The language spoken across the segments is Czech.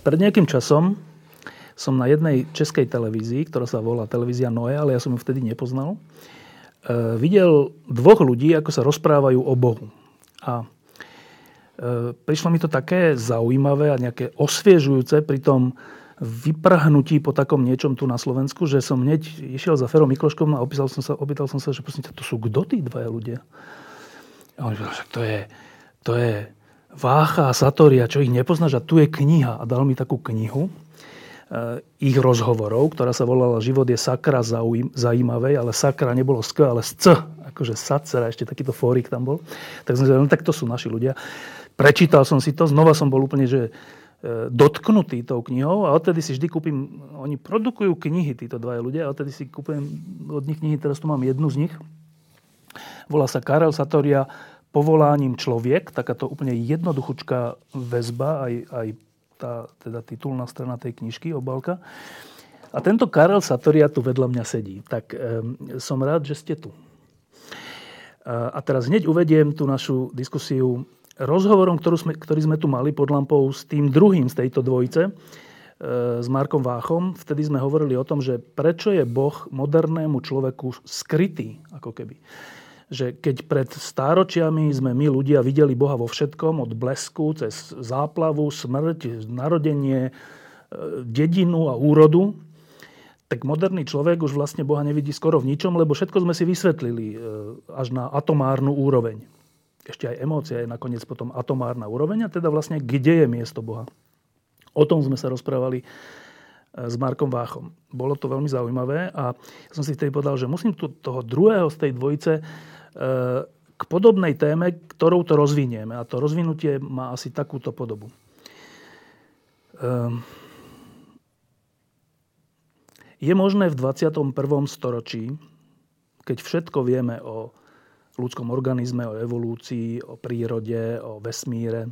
Pred nejakým časom som na jednej českej televízii, ktorá sa volá televízia Noé, ale ja som ju vtedy nepoznal, e, videl dvoch ľudí, ako sa rozprávajú o Bohu. A e, prišlo mi to také zaujímavé a nejaké osviežujúce pri tom vyprhnutí po takom niečom tu na Slovensku, že som hneď išiel za Ferom Mikloškom a opýtal som sa, opýtal som sa že prosím to sú kto tí dvaja ľudia? A on že to je, to je Vácha a Satória, čo ich nepoznáš a tu je kniha. A dal mi takú knihu Eh, ich rozhovorov, ktorá sa volala Život je sakra zaujímavej, ale sakra nebolo sk, ale s c, akože sacera, ešte takýto fórik tam bol. Tak som si no tak to sú naši ľudia. Prečítal som si to, znova som bol úplne, že eh, dotknutý tou knihou a odtedy si vždy kúpim, oni produkujú knihy, títo dvaja ľudia, a odtedy si kúpim od nich knihy, teraz tu mám jednu z nich. Volá sa Karel Satoria Povoláním človek, takáto úplne jednoduchučká väzba, aj, aj tá teda titulná strana tej knižky, obálka. A tento Karel Satoria tu vedľa mňa sedí. Tak um, som rád, že ste tu. A, a teraz hneď uvediem tú našu diskusiu rozhovorom, ktorú sme, ktorý sme tu mali pod lampou s tým druhým z tejto dvojice, e, s Markom Váchom. Vtedy sme hovorili o tom, že prečo je Boh modernému človeku skrytý, ako keby že keď pred stáročiami sme my ľudia videli Boha vo všetkom, od blesku cez záplavu, smrť, narodenie, e, dedinu a úrodu, tak moderný človek už vlastne Boha nevidí skoro v ničom, lebo všetko sme si vysvetlili e, až na atomárnu úroveň. Ešte aj emócia je nakoniec potom atomárna úroveň a teda vlastne kde je miesto Boha. O tom sme sa rozprávali e, s Markom Váchom. Bolo to veľmi zaujímavé a som si vtedy povedal, že musím tu toho druhého z tej dvojice k podobnej téme, ktorou to rozvinieme. A to rozvinutie má asi takúto podobu. Ehm, je možné v 21. storočí, keď všetko vieme o ľudskom organizme, o evolúcii, o prírode, o vesmíre,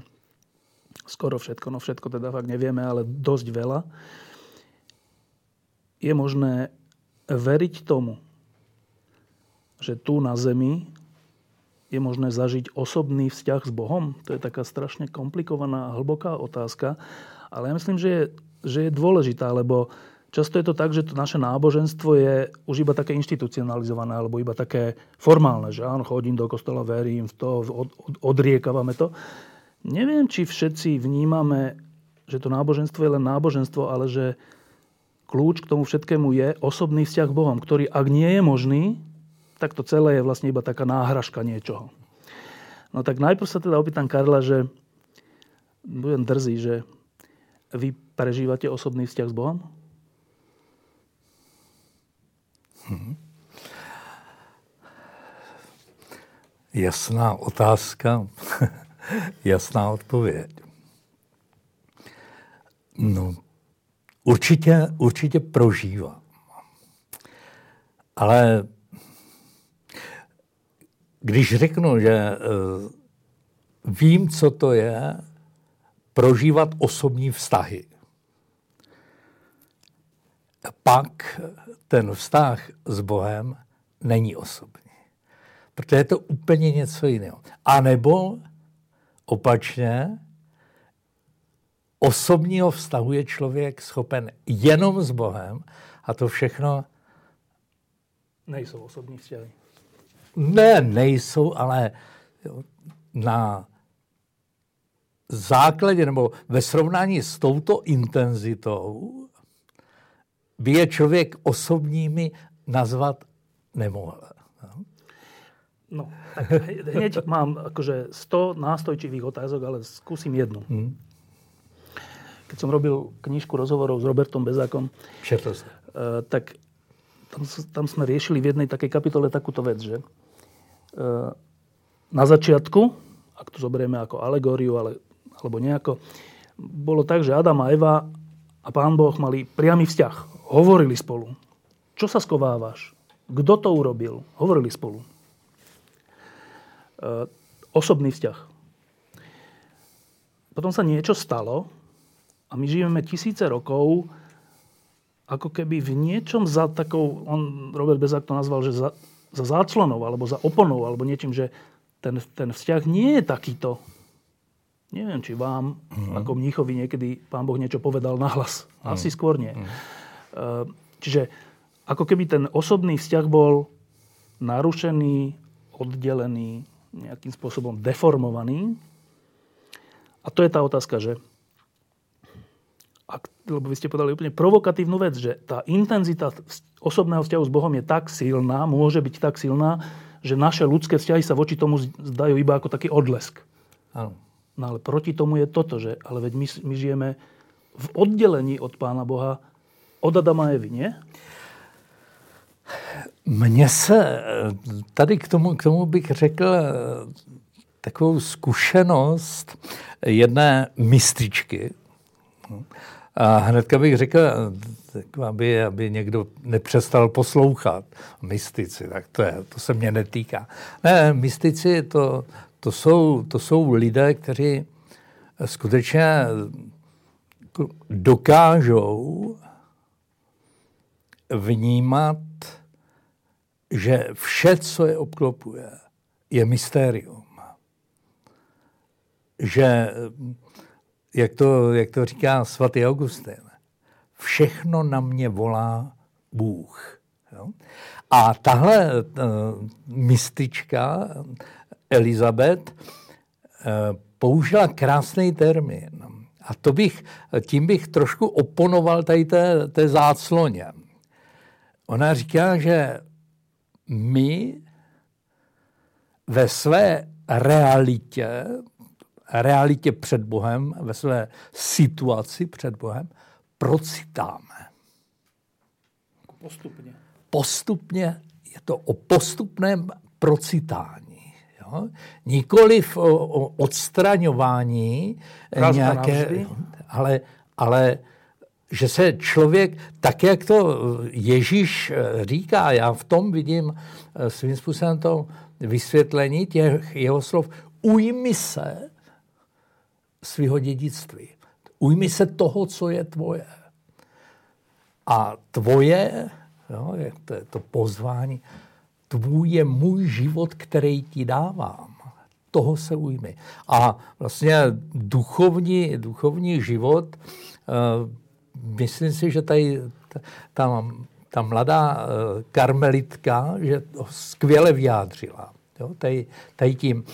skoro všetko, no všetko teda fakt nevieme, ale dosť veľa, je možné veriť tomu, že tu na Zemi je možné zažiť osobný vzťah s Bohom? To je taká strašne komplikovaná a hlboká otázka, ale ja myslím, že je, že je dôležitá, lebo často je to tak, že to naše náboženstvo je už iba také inštitucionalizované alebo iba také formálne, že áno, chodím do kostola, verím v to, od, od, odriekavame to. Neviem, či všetci vnímame, že to náboženstvo je len náboženstvo, ale že kľúč k tomu všetkému je osobný vzťah s Bohom, ktorý ak nie je možný, tak to celé je vlastne iba taká náhražka niečoho. No tak najprv sa teda opýtam Karla, že budem drzý, že vy prežívate osobný vzťah s Bohom? Hmm. Jasná otázka, jasná odpověď. No, určitě, určitě prožívám. Ale když řeknu, že uh, vím, co to je prožívat osobní vztahy, pak ten vztah s Bohem není osobní. Protože je to úplně něco jiného. A nebo opačně, osobního vztahu je člověk schopen jenom s Bohem a to všechno nejsou osobní vztahy. Ne, nejsou, ale na základě nebo ve srovnání s touto intenzitou by je člověk osobními nazvat nemohl. No, tak hneď mám akože 100 nástojčivých otázok, ale skúsim jednu. Hmm. Keď som robil knižku rozhovorov s Robertom Bezákom, Všetko. Uh, tak tam, tam sme riešili v jednej takej kapitole takúto vec, že na začiatku, ak to zoberieme ako alegóriu, ale, alebo nejako, bolo tak, že Adam a Eva a pán Boh mali priamy vzťah. Hovorili spolu. Čo sa skovávaš? Kto to urobil? Hovorili spolu. E, osobný vzťah. Potom sa niečo stalo a my žijeme tisíce rokov ako keby v niečom za takou, on Robert Bezak to nazval, že za, za záclonou alebo za oponou alebo niečím, že ten, ten vzťah nie je takýto. Neviem, či vám mm-hmm. ako mníchovi niekedy pán Boh niečo povedal nahlas. Mm-hmm. Asi skôr nie. Mm-hmm. Čiže ako keby ten osobný vzťah bol narušený, oddelený, nejakým spôsobom deformovaný. A to je tá otázka, že lebo vy ste povedali úplne provokatívnu vec, že tá intenzita osobného vzťahu s Bohom je tak silná, môže byť tak silná, že naše ľudské vzťahy sa voči tomu zdajú iba ako taký odlesk. Áno. No ale proti tomu je toto, že ale veď my, my žijeme v oddelení od Pána Boha od Adama a Evy, nie? Mně se tady k tomu, k tomu bych řekl takovou zkušenost jedné mističky. A hnedka bych řekl, aby, aby někdo nepřestal poslouchat. Mystici, tak to, je, to se mě netýká. Ne, mystici to, to, jsou, to jsou lidé, kteří skutečně dokážou vnímat, že vše, co je obklopuje, je mystérium že, jak to, jak to říká svatý Augustin, všechno na mě volá Bůh. Jo? A tahle uh, mistička Elizabeth uh, použila krásný termín. A to bych, tím bych trošku oponoval tady té, té zácloně. Ona říká, že my ve své realitě realitě před Bohem, ve své situaci před Bohem, procitáme. Postupně. Postupně je to o postupném procitání. Jo? Nikoliv o, o odstraňování Raz nějaké, ale, ale že se člověk, tak jak to Ježíš říká, já v tom vidím eh, svým způsobem to vysvětlení těch jeho slov, ujmi se svého dědictví. Ujmi se toho, co je tvoje. A tvoje, jo, je to, je to pozvání, tvůj je můj život, který ti dávám. Toho se ujmi. A vlastně duchovní, duchovní život, uh, myslím si, že tady ta, ta, mladá uh, karmelitka, že to skvěle vyjádřila. Jo, tady, tady tím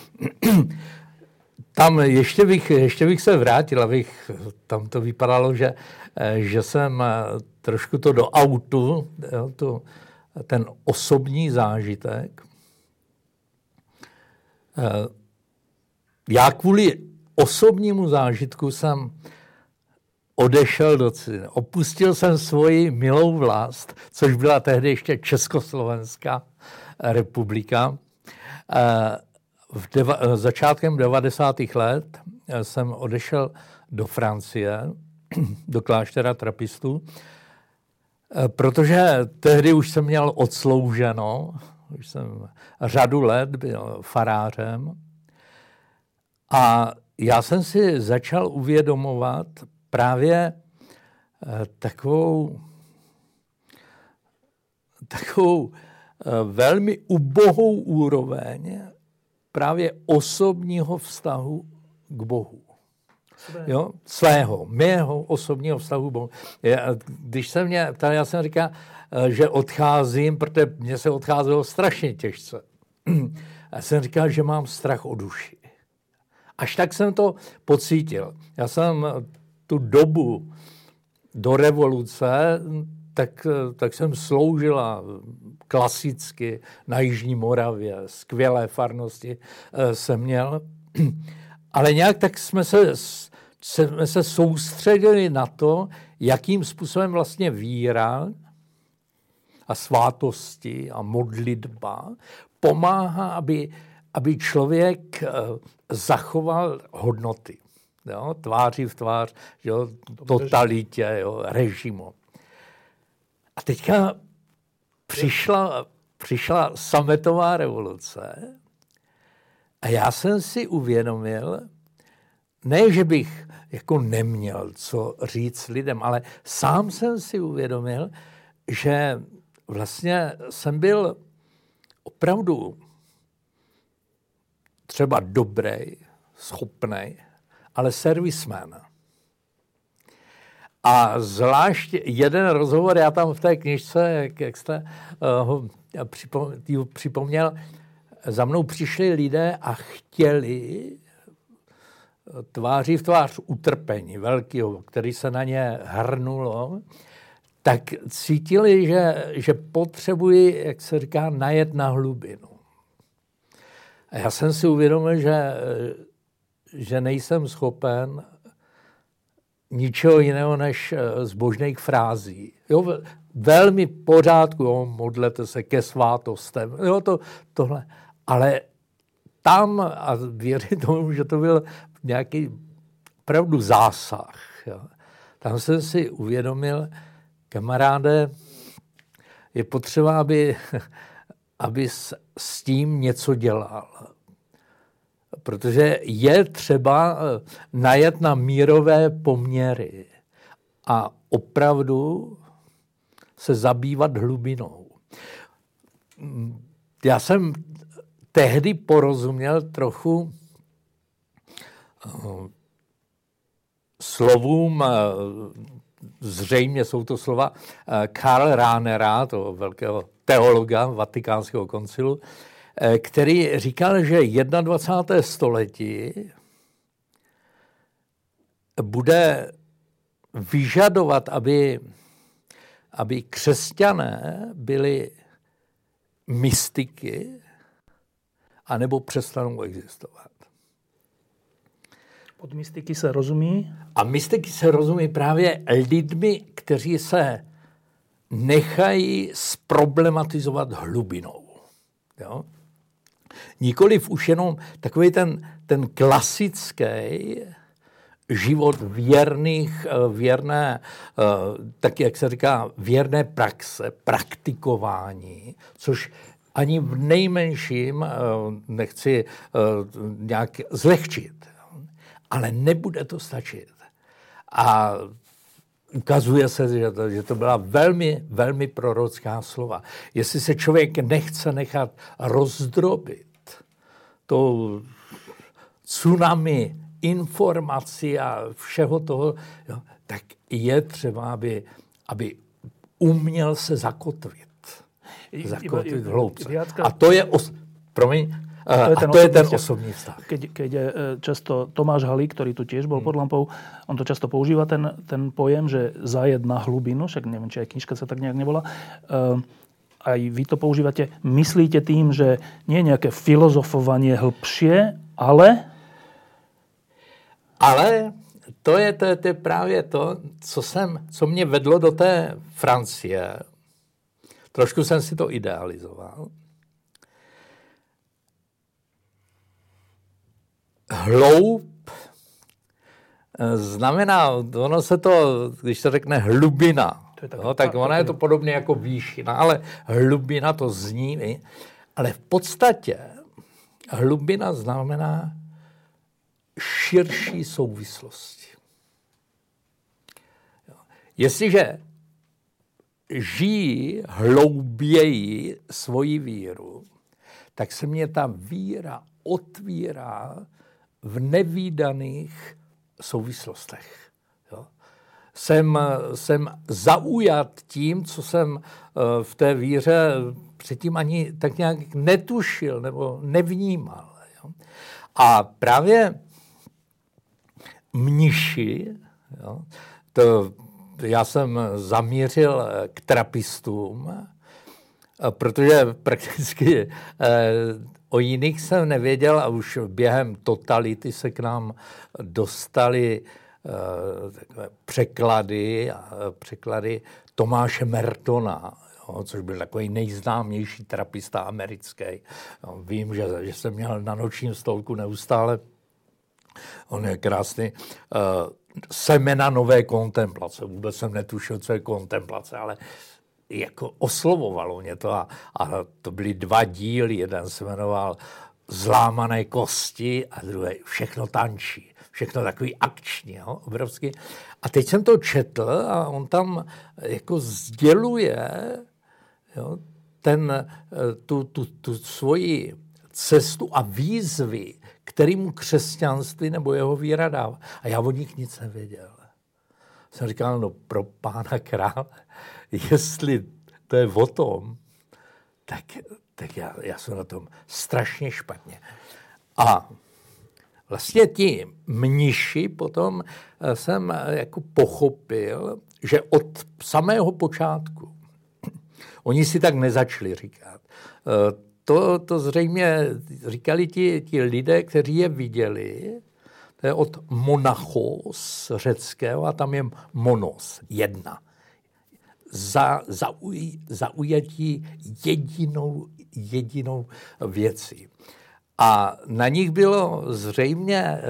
tam ještě bych, ještě bych se vrátil, abych, tam to vypadalo, že, že jsem trošku to do autu, jo, to, ten osobní zážitek. Já kvůli osobnímu zážitku jsem odešel do ciziny. Opustil jsem svoji milou vlast, což byla tehdy ještě Československá republika v deva, eh, začátkem 90. let eh, jsem odešel do Francie, do kláštera trapistů, eh, protože tehdy už jsem měl odslouženo, už jsem řadu let byl farářem a já jsem si začal uvědomovat právě takovou, takovou velmi ubohou úroveň právě osobního vztahu k Bohu. Jo? Svého, mého osobního vztahu k Bohu. Já, když se mě ptal, já jsem říkal, eh, že odcházím, protože mně se odcházelo strašně těžce. Já jsem říkal, že mám strach o duši. Až tak jsem to pocítil. Já jsem tu dobu do revoluce, tak, tak jsem sloužila klasicky na Jižní Moravě, skvělé farnosti eh, jsem měl. Ale nějak tak jsme se, jsme se soustředili na to, jakým způsobem vlastně víra a svátosti a modlitba pomáhá, aby, aby člověk eh, zachoval hodnoty. jo, tváří v tvář jo, totalitě, jo, režimu. A teďka přišla, přišla sametová revoluce a já jsem si uvědomil, ne, že bych jako neměl co říct lidem, ale sám jsem si uvědomil, že vlastně jsem byl opravdu třeba dobrý, schopný, ale servisman. A zvlášť jeden rozhovor, já tam v té knižce, jak, jak jste uh, ho připomněl, za mnou přišli lidé a chtěli tváří v tvář utrpení velkého, který se na ně hrnulo, tak cítili, že, že potřebují, jak se říká, najet na hlubinu. A já jsem si uvědomil, že, že nejsem schopen ničeho jiného než eh, zbožných frází. Jo, velmi pořádku, jo, modlete se ke svátostem, jo, to, tohle. Ale tam, a věřím tomu, že to byl nějaký opravdu zásah, jo, tam jsem si uvědomil, kamaráde, je potřeba, aby, aby s tím něco dělal. Protože je třeba eh, najet na mírové poměry a opravdu se zabývat hlubinou. Já jsem tehdy porozuměl trochu eh, slovům eh, zřejmě jsou to slova Karl Rahnera, toho velkého teologa Vatikánského koncilu, který říkal, že 21. století bude vyžadovat, aby, aby křesťané byli mystiky, anebo přestanou existovat. Pod mystiky se rozumí? A mystiky se rozumí právě lidmi, kteří se nechají zproblematizovat hlubinou. Jo? Nikoliv už jenom takový ten, ten klasický život věrných, eh, věrné, eh, tak jak se říká, věrné praxe, praktikování, což ani v nejmenším eh, nechci nějak zlehčit ale nebude to stačit. A ukazuje se, že to, že to byla velmi, velmi prorocká slova. Jestli se člověk nechce nechat rozdrobit to tsunami informací a všeho toho, jo, tak je třeba, aby, aby uměl se zakotvit. Zakotvit hloubce. A to je, os, promiň, a to je ten, to je ten osobný vztah. Keď, keď je často Tomáš Halík, ktorý tu tiež bol hmm. pod lampou, on to často používa, ten, ten pojem, že zajed na hlubinu, však neviem, či aj knižka sa tak nejak nebola, uh, aj vy to používate, myslíte tým, že nie je nejaké filozofovanie hĺbšie, ale... Ale to je, to, je, to je právě to, co, jsem, co mě vedlo do té Francie. Trošku jsem si to idealizoval. Hloub. Eh, znamená, ono se to, když se řekne hlubina, no, tak ona je to podobně jako výšina, ale hlubina to zní, ale v podstatě hlubina znamená širší souvislosti. Jestliže žijí hlouběji svoji víru, tak se mě ta víra otvírá v nevýdaných souvislostech. Jo. Jsem, jsem zaujat tím, co jsem eh, v té víře předtím ani tak nějak netušil nebo nevnímal. Jo. A právě mniši, jo, to já jsem zamířil k trapistům, protože prakticky eh, O jiných jsem nevěděl a už během totality se k nám dostali uh, překlady, uh, překlady Tomáše Mertona, jo, což byl takový nejznámější trapista americký. Jo, vím, že, že jsem měl na nočním stolku neustále On je krásný. Uh, semena nové kontemplace. Vůbec jsem netušil, co je kontemplace, ale jako oslovovalo mě to a, a to byly dva díly. Jeden se jmenoval Zlámané kosti a druhý Všechno tančí. Všechno takový akční, jo, obrovský. A teď jsem to četl a on tam jako sděluje jo, ten, eh, tu, tu, tu svoji cestu a výzvy, kterým křesťanství nebo jeho víra dává. A já o nich nic nevěděl. Jsem říkal, no pro pána krále, jestli to je o tom, tak, tak já, já jsem na tom strašně špatně. A vlastně ti mniši potom eh, jsem eh, jako pochopil, že od samého počátku, oni si tak nezačali říkat, eh, to, to zřejmě říkali ti, ti lidé, kteří je viděli, to je od monachos řeckého a tam je monos, jedna. Za, zauj, zaujatí jedinou, jedinou věcí. A na nich bylo zřejmě eh,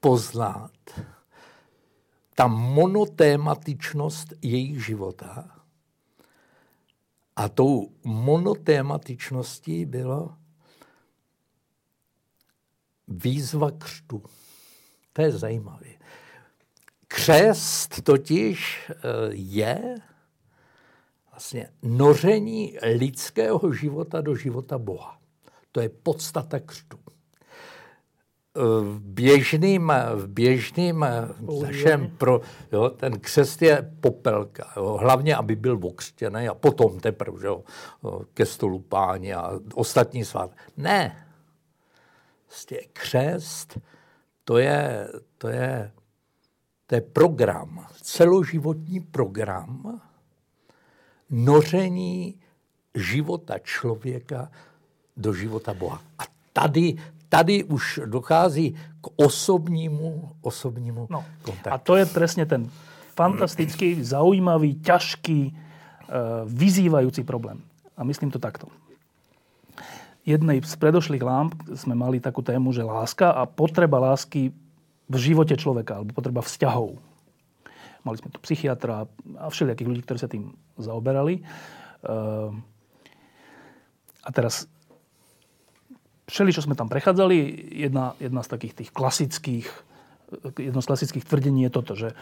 poznat ta monotématičnost jejich života. A tou monotématičností bylo výzva křtu. To je zajímavé. Křest totiž eh, je vlastně noření lidského života do života Boha. To je podstata křtu. V běžným, v běžným našem pro, jo, ten křest je popelka. Jo, hlavně, aby byl okřtěný a potom teprve jo, ke stolu páně a ostatní svát. Ne. Vlastně křest, to je, to je, to je program, celoživotní program noření života člověka do života Boha. A tady, tady už dochází k osobnímu, osobnímu no, kontaktu. A to je přesně ten fantastický, zaujímavý, ťažký, eh, vyzývající problém. A myslím to takto. Jednej z predošlých lámp jsme mali takú tému, že láska a potreba lásky v živote človeka, alebo potreba vzťahov. Mali sme tu psychiatra a všelijakých ľudí, ktorí sa tým zaoberali. Eh, a teraz všeli, čo sme tam prechádzali, jedna, jedna z takých tých klasických, jedno z klasických tvrdení je toto, že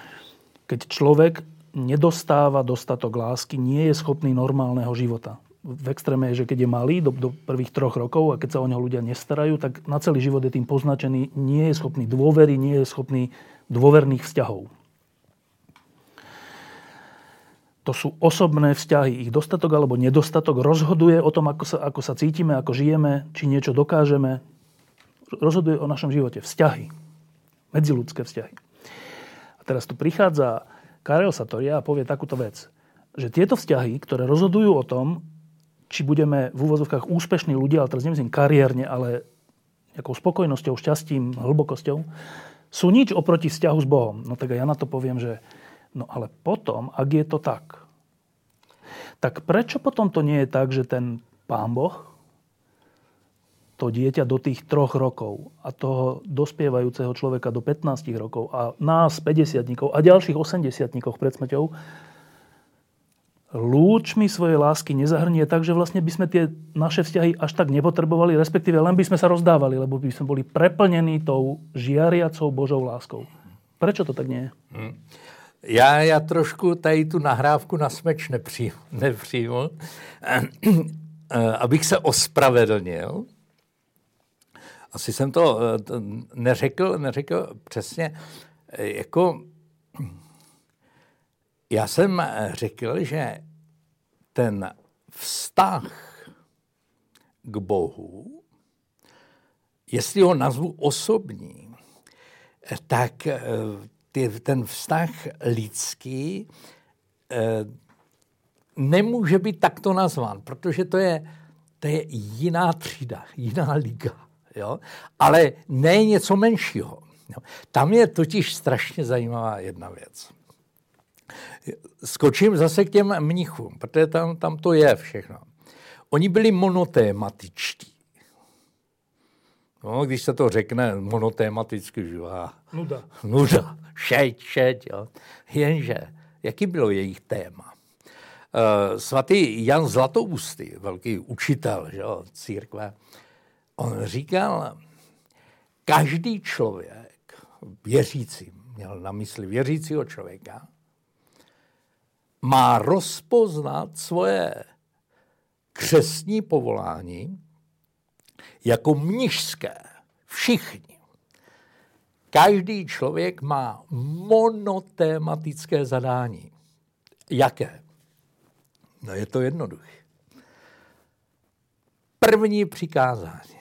keď človek nedostáva dostatok lásky, nie je schopný normálneho života. V extréme je, že keď je malý, do, do prvých troch rokov, a keď sa o neho ľudia nestarajú, tak na celý život je tým poznačený, nie je schopný dôvery, nie je schopný dôverných vzťahov to sú osobné vzťahy. Ich dostatok alebo nedostatok rozhoduje o tom, ako sa, ako sa cítime, ako žijeme, či niečo dokážeme. Rozhoduje o našom živote. Vzťahy. Medziludské vzťahy. A teraz tu prichádza Karel Satoria a povie takúto vec. Že tieto vzťahy, ktoré rozhodujú o tom, či budeme v úvozovkách úspešní ľudia, ale teraz nemyslím kariérne, ale nejakou spokojnosťou, šťastím, hlbokosťou, sú nič oproti vzťahu s Bohom. No tak ja na to poviem, že No ale potom, ak je to tak, tak prečo potom to nie je tak, že ten pán Boh to dieťa do tých troch rokov a toho dospievajúceho človeka do 15 rokov a nás 50 a ďalších 80 pred smrťou lúčmi svojej lásky nezahrnie tak, že vlastne by sme tie naše vzťahy až tak nepotrebovali, respektíve len by sme sa rozdávali, lebo by sme boli preplnení tou žiariacou Božou láskou. Prečo to tak nie je? Hmm. Já, já trošku tady tu nahrávku na smeč nepřijmu, abych se ospravedlnil. Asi jsem to neřekl, neřekl přesně. Jako, já jsem řekl, že ten vztah k Bohu, jestli ho nazvu osobní, tak ty, ten vztah lidský eh, nemůže být takto nazván, protože to je, to je jiná třída, jiná liga. Jo? Ale ne něco menšího. Jo? Tam je totiž strašně zajímavá jedna věc. Skočím zase k těm mnichům, protože tam, tam to je všechno. Oni byli monotématičtí. No, když se to řekne monotématicky, že Nuda. Nuda. Šeť, šeť, jo. Jenže, jaký bylo jejich téma? Uh, svatý Jan Zlatousty, velký učitel že jo, církve, on říkal, každý člověk, věřící, měl na mysli věřícího člověka, má rozpoznat svoje křesní povolání jako mnižské. Všichni. Každý člověk má monotématické zadání. Jaké? No je to jednoduché. První přikázání.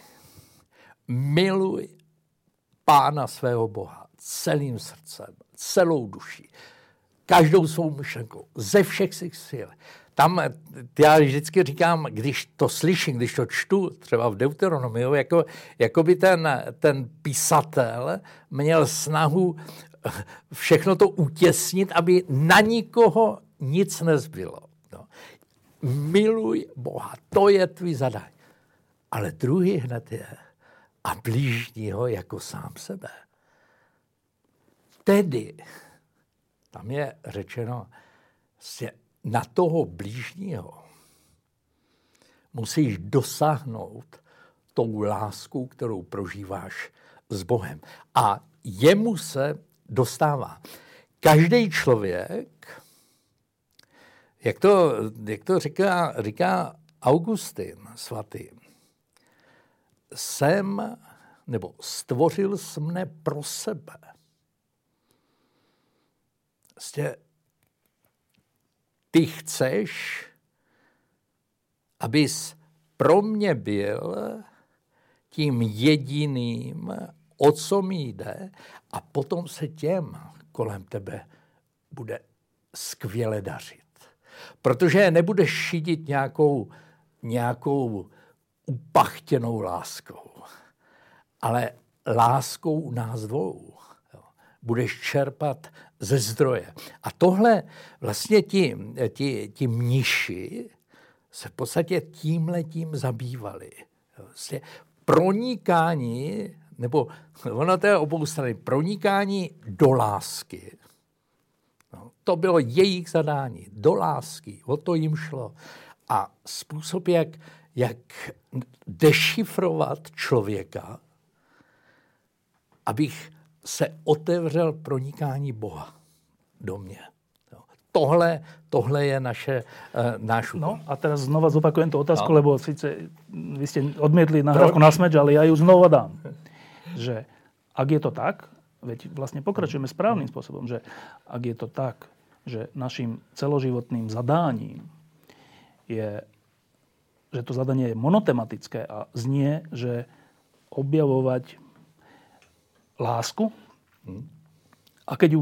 Miluj pána svého Boha celým srdcem, celou duší, každou svou myšlenkou, ze všech svých sil. Tam já vždycky říkám, když to slyším, když to čtu, třeba v Deuteronomiu, jako, jako by ten, ten písatel měl snahu všechno to utěsnit, aby na nikoho nic nezbylo. No. Miluj Boha, to je tvůj zadání. Ale druhý hned je a blížního jako sám sebe. Tedy, tam je řečeno, na toho blížního musíš dosáhnout tou lásku, kterou prožíváš s Bohem. A jemu se dostává. Každý člověk, jak to, jak to říká, říká Augustin svatý, jsem, nebo stvořil jsem mne pro sebe. Vlastně ty chceš, abys pro mě byl tím jediným, o co mi jde, a potom se těm kolem tebe bude skvěle dařit. Protože nebudeš šidit nějakou, nějakou upachtěnou láskou, ale láskou nás dvou. Budeš čerpat ze zdroje. A tohle vlastně ti, ti, ti mniši se v podstatě tímhletím zabývali. Vlastně pronikání, nebo ono to je obou strany, pronikání do lásky. No, to bylo jejich zadání, do lásky, o to jim šlo. A způsob, jak, jak dešifrovat člověka, abych se otevřel pronikání Boha do mě. Tohle, tohle je naše, uh, náš No a teraz znova zopakujem tú otázku, no. lebo síce vy ste odmietli nahrávku na smeč, ale ja ju znova dám. Že ak je to tak, veď vlastne pokračujeme správnym spôsobom, že ak je to tak, že našim celoživotným zadáním je, že to zadanie je monotematické a znie, že objavovať lásku. A keď ju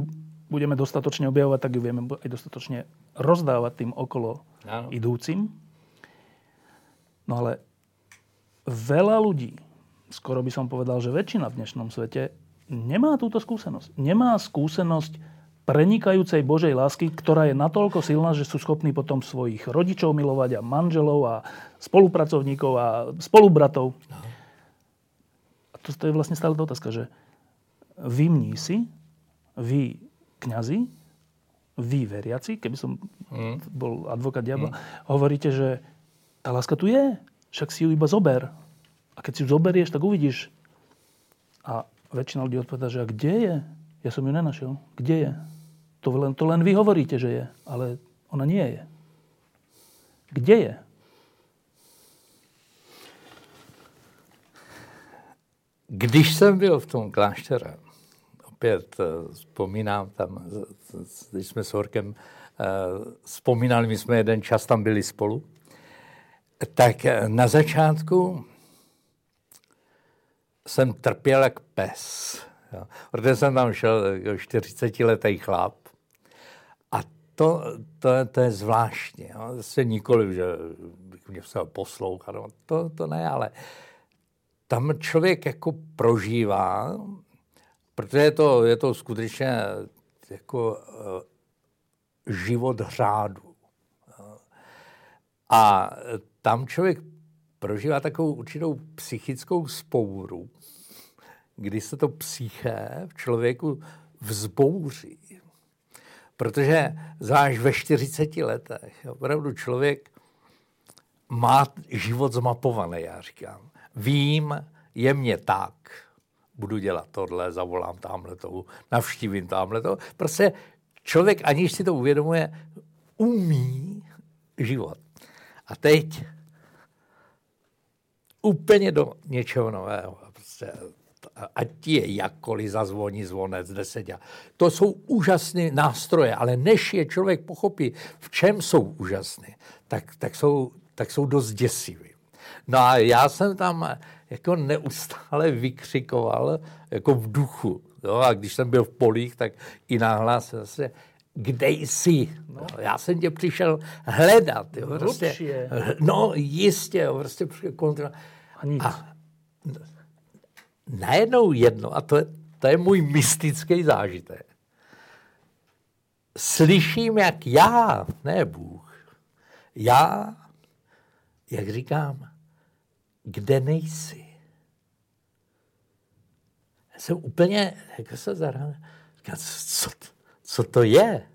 budeme dostatočne objavovať, tak ju vieme aj dostatočne rozdávať tým okolo ano. idúcim. No ale veľa ľudí, skoro by som povedal, že väčšina v dnešnom svete, nemá túto skúsenosť. Nemá skúsenosť prenikajúcej Božej lásky, ktorá je natoľko silná, že sú schopní potom svojich rodičov milovať a manželov a spolupracovníkov a spolubratov. A to, to je vlastne stále tá otázka, že vy mnísi, vy kňazi, vy veriaci, keby som mm. bol advokát diabla, mm. hovoríte, že tá láska tu je, však si ju iba zober. A keď si ju zoberieš, tak uvidíš. A väčšina ľudí odpovedá, že a kde je? Ja som ju nenašiel. Kde je? To len, to len vy hovoríte, že je, ale ona nie je. Kde je? Když jsem byl v tom kláštere, opět eh, vzpomínám tam, když jsme s Horkem eh, vzpomínali, my jsme jeden čas tam byli spolu, tak eh, na začátku jsem trpěl jak pes. Jo. Protože jsem tam šel 40-letý chlap a to, to, to je zvláštní. Jo. Zase nikoli, že bych mě musel poslouchat, no. to, to ne, ale tam člověk jako prožívá Protože je to, je to skutečně jako uh, život řádu. A tam člověk prožívá takovou určitou psychickou spouru, kdy se to psyché v člověku vzbouří. Protože zvlášť ve 40 letech opravdu člověk má život zmapovaný, já říkám. Vím, je mě tak, budu dělat tohle, zavolám tamhle toho, navštívím tamhle toho. Prostě člověk, aniž si to uvědomuje, umí život. A teď úplně do něčeho nového. Prostě, ať ti je jakkoliv zazvoní zvonec, deset. To jsou úžasné nástroje, ale než je člověk pochopí, v čem jsou úžasné, tak, tak, jsou, tak jsou dost děsivý. No a já jsem tam jako neustále vykřikoval jako v duchu. Jo? A když jsem byl v polích, tak i nahlas zase, kde jsi? No, já jsem tě přišel hledat. Jo? Prostě, no jistě, jo? prostě kontrola. A, nic. a najednou jedno, a to je, to je můj mystický zážitek. Slyším, jak já, ne Bůh, já, jak říkám, kde nejsi? Já jsem úplně, jako se zahrál, říkám, co, co to je?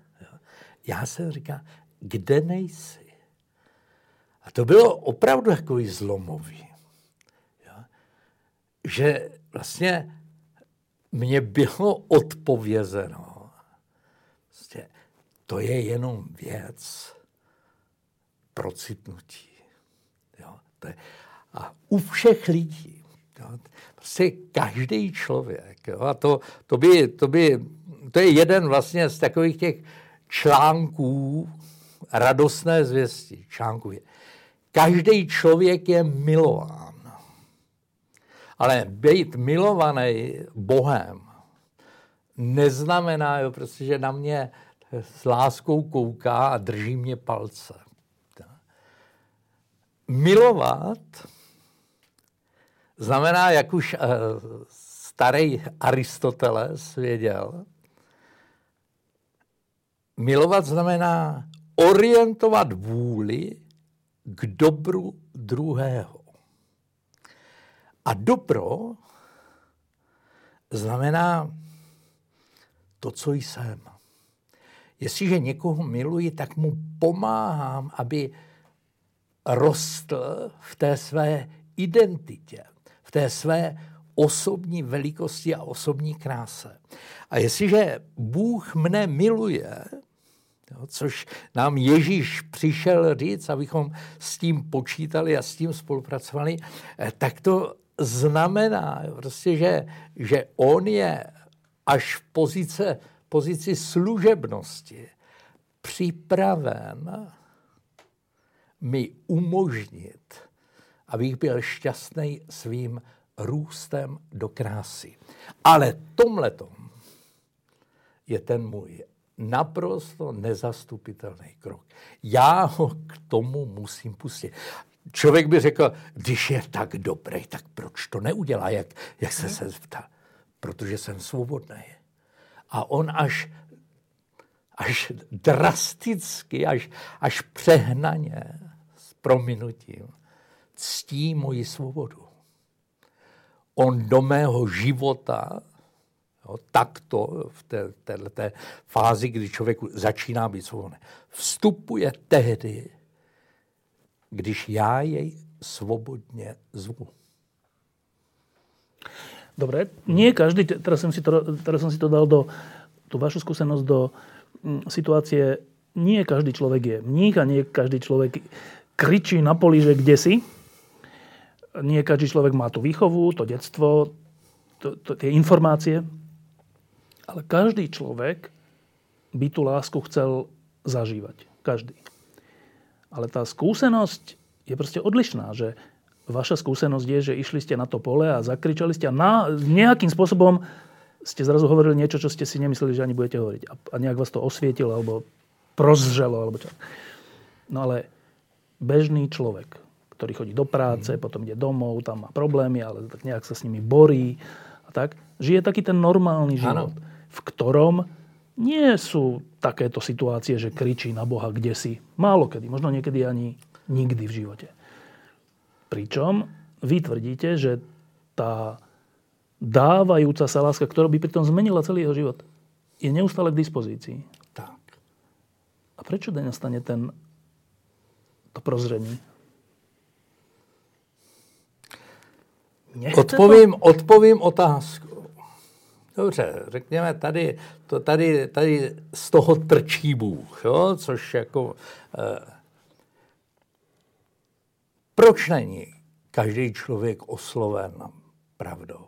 Já jsem říkal, kde nejsi? A to bylo opravdu takový zlomový. Jo? Že vlastně mně bylo odpovězeno, prostě, to je jenom věc procitnutí. Jo? To je, a u všech lidí. Jo, prostě každý člověk. Jo, a to, to, by, to, by, to je jeden vlastně z takových těch článků radostné zvěsti. Článků je. Každý člověk je milován. Ale být milovaný Bohem neznamená, jo, prostě, že na mě s láskou kouká a drží mě palce. Milovat Znamená, jak už uh, starý Aristoteles věděl, milovat znamená orientovat vůli k dobru druhého. A dobro znamená to, co jsem. Jestliže někoho miluji, tak mu pomáhám, aby rostl v té své identitě v té své osobní velikosti a osobní kráse. A jestliže Bůh mne miluje, jo, což nám Ježíš přišel říct, abychom s tím počítali a s tím spolupracovali, eh, tak to znamená, prostě, že, že on je až v pozice, pozici služebnosti připraven mi umožnit abych byl šťastný svým růstem do krásy. Ale tomhletom je ten můj naprosto nezastupitelný krok. Já ho k tomu musím pustit. Člověk by řekl, když je tak dobrý, tak proč to neudělá, jak, jak se se zeptá? Protože jsem svobodný. A on až, až drasticky, až, až přehnaně s prominutím ctí moji svobodu. On do mého života, jo, takto v té, této té fázi, kdy člověk začíná být svobodný, vstupuje tehdy, když já jej svobodně zvu. Dobre, nie každý, teraz som si to, teraz som si to dal do, tú vašu skúsenosť do mm, situácie, nie každý človek je mních a nie každý človek kričí na poli, že kde si, nie každý človek má tú výchovu, to detstvo, to, to, tie informácie, ale každý človek by tú lásku chcel zažívať. Každý. Ale tá skúsenosť je proste odlišná, že vaša skúsenosť je, že išli ste na to pole a zakričali ste a na, nejakým spôsobom ste zrazu hovorili niečo, čo ste si nemysleli, že ani budete hovoriť. A, a nejak vás to osvietilo, alebo prozřelo, alebo čo. No ale bežný človek, ktorý chodí do práce, mm. potom ide domov, tam má problémy, ale tak nejak sa s nimi borí a tak. Žije taký ten normálny život, ano. v ktorom nie sú takéto situácie, že kričí na Boha, kde si. Málo kedy, možno niekedy ani nikdy v živote. Pričom vy tvrdíte, že tá dávajúca sa láska, ktorá by pritom zmenila celý jeho život, je neustále k dispozícii. Tak. A prečo nastane ten, to prozření? Odpovím, to? odpovím otázku. Dobře, řekněme, tady, to tady, tady z toho trčí Bůh, jo? což jako... Eh, proč není každý člověk osloven pravdou?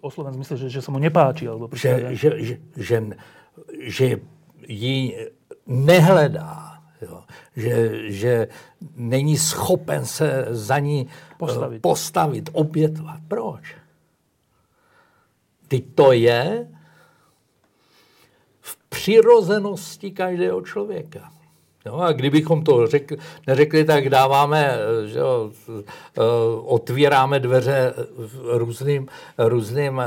Osloven v že, že se mu nepáčí? Alebo že, že, že, že, že ji nehledá, jo? Že, že není schopen se za ní postavit, postavit obětovat. Proč? Teď to je v přirozenosti každého člověka. No a kdybychom to řekli, neřekli, tak dáváme, že jo, eh, otvíráme dveře různým, různým eh,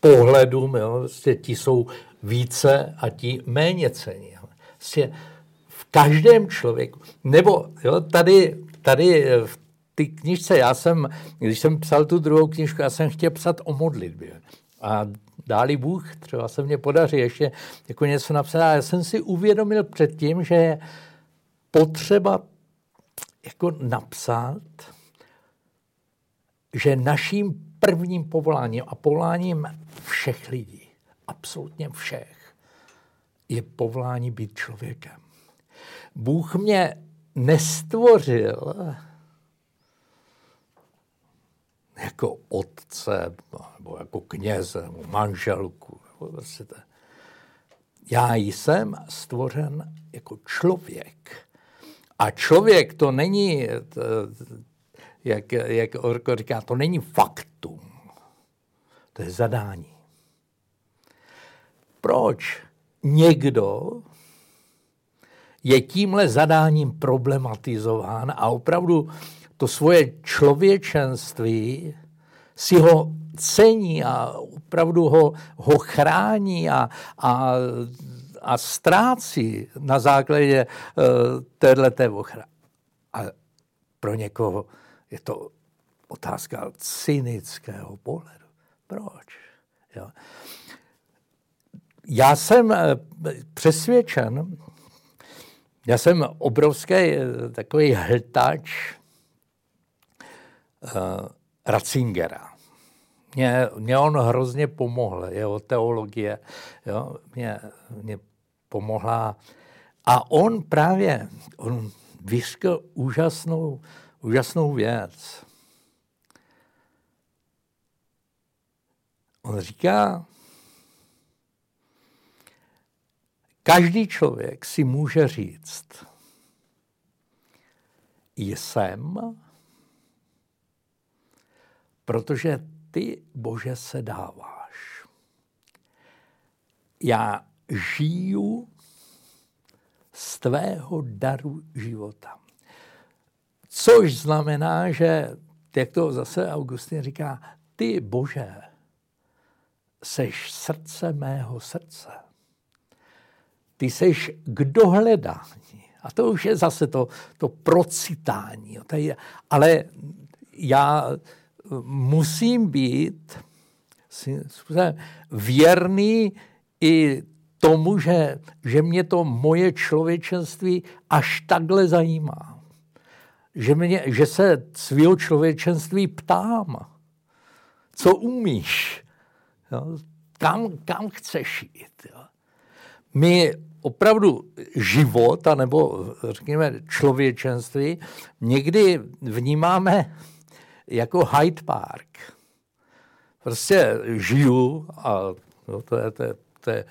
pohledům. Jo. Vlastně ti jsou více a ti méně cení. Vlastně v každém člověku, nebo jo, tady, tady v té knižce, já jsem, když jsem psal tu druhou knižku, já jsem chtěl psat o modlitbě. A dáli Bůh, třeba se mně podaří ještě jako něco napsat. A já jsem si uvědomil předtím, že je potřeba jako napsat, že naším prvním povoláním a povoláním všech lidí, absolutně všech, je povolání být člověkem. Bůh mě nestvořil jako otce, nebo jako kněze, nebo manželku. Nebo prostě to. Já jsem stvořen jako člověk. A člověk to není, to, jak, jak Orko říká, to není faktum. To je zadání. Proč někdo je tímhle zadáním problematizován a opravdu to svoje člověčenství si ho cení a opravdu ho, ho chrání a, a, a ztrácí na základě uh, téhleté ochrany. A pro někoho je to otázka cynického pohledu. Proč? Jo. Já jsem eh, přesvědčen, já jsem obrovský eh, takový hltač uh, Ratzingera. Mě, mě on hrozně pomohl, jeho teologie jo, mě, mě pomohla. A on právě, on vyškl úžasnou, úžasnou věc. On říká, každý člověk si může říct, jsem, protože ty, Bože, se dáváš. Já žiju z tvého daru života. Což znamená, že, jak to zase Augustin říká, ty, Bože, seš srdce mého srdce. Ty seš k dohledání. A to už je zase to, to procitání. Ale já musím být věrný i tomu, že, že mě to moje člověčenství až takhle zajímá. Že, mě, že se svého člověčenství ptám, co umíš, jo? Kam, kam chceš jít. Jo? My opravdu život, nebo řekněme člověčenství, někdy vnímáme jako Hyde Park. Prostě žiju a no, to, je, to, je, to je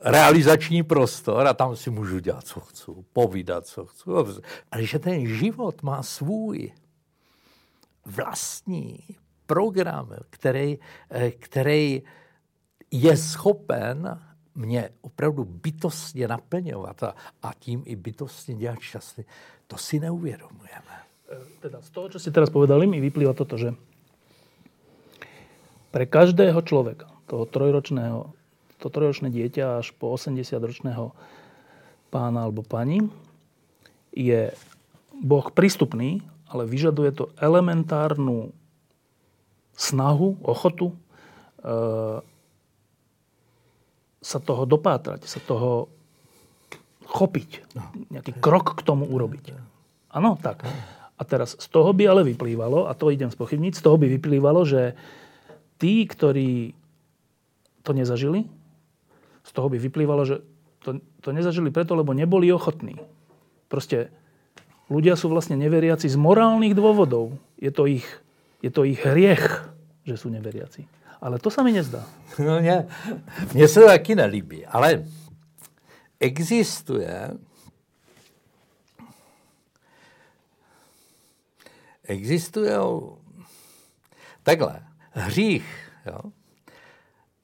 realizační prostor a tam si můžu dělat, co chci, povídat, co chci. Ale že ten život má svůj vlastní program, který, který je schopen mě opravdu bytostně naplňovat a, a tím i bytostně dělat šťastný, to si neuvědomujeme. Teda z toho, čo ste teraz povedali, mi vyplýva toto, že pre každého človeka, toho trojročného, to trojročné dieťa až po 80-ročného pána alebo pani, je Boh prístupný, ale vyžaduje to elementárnu snahu, ochotu e, sa toho dopátrať, sa toho chopiť. No. Nejaký krok k tomu urobiť. Áno, tak. A teraz z toho by ale vyplývalo, a to idem spochybniť, z toho by vyplývalo, že tí, ktorí to nezažili, z toho by vyplývalo, že to, to nezažili preto, lebo neboli ochotní. Proste ľudia sú vlastne neveriaci z morálnych dôvodov. Je to ich, je to ich hriech, že sú neveriaci. Ale to sa mi nezdá. No mě, mně se to taky nelíbí, ale existuje existuje takhle, hřích, jo?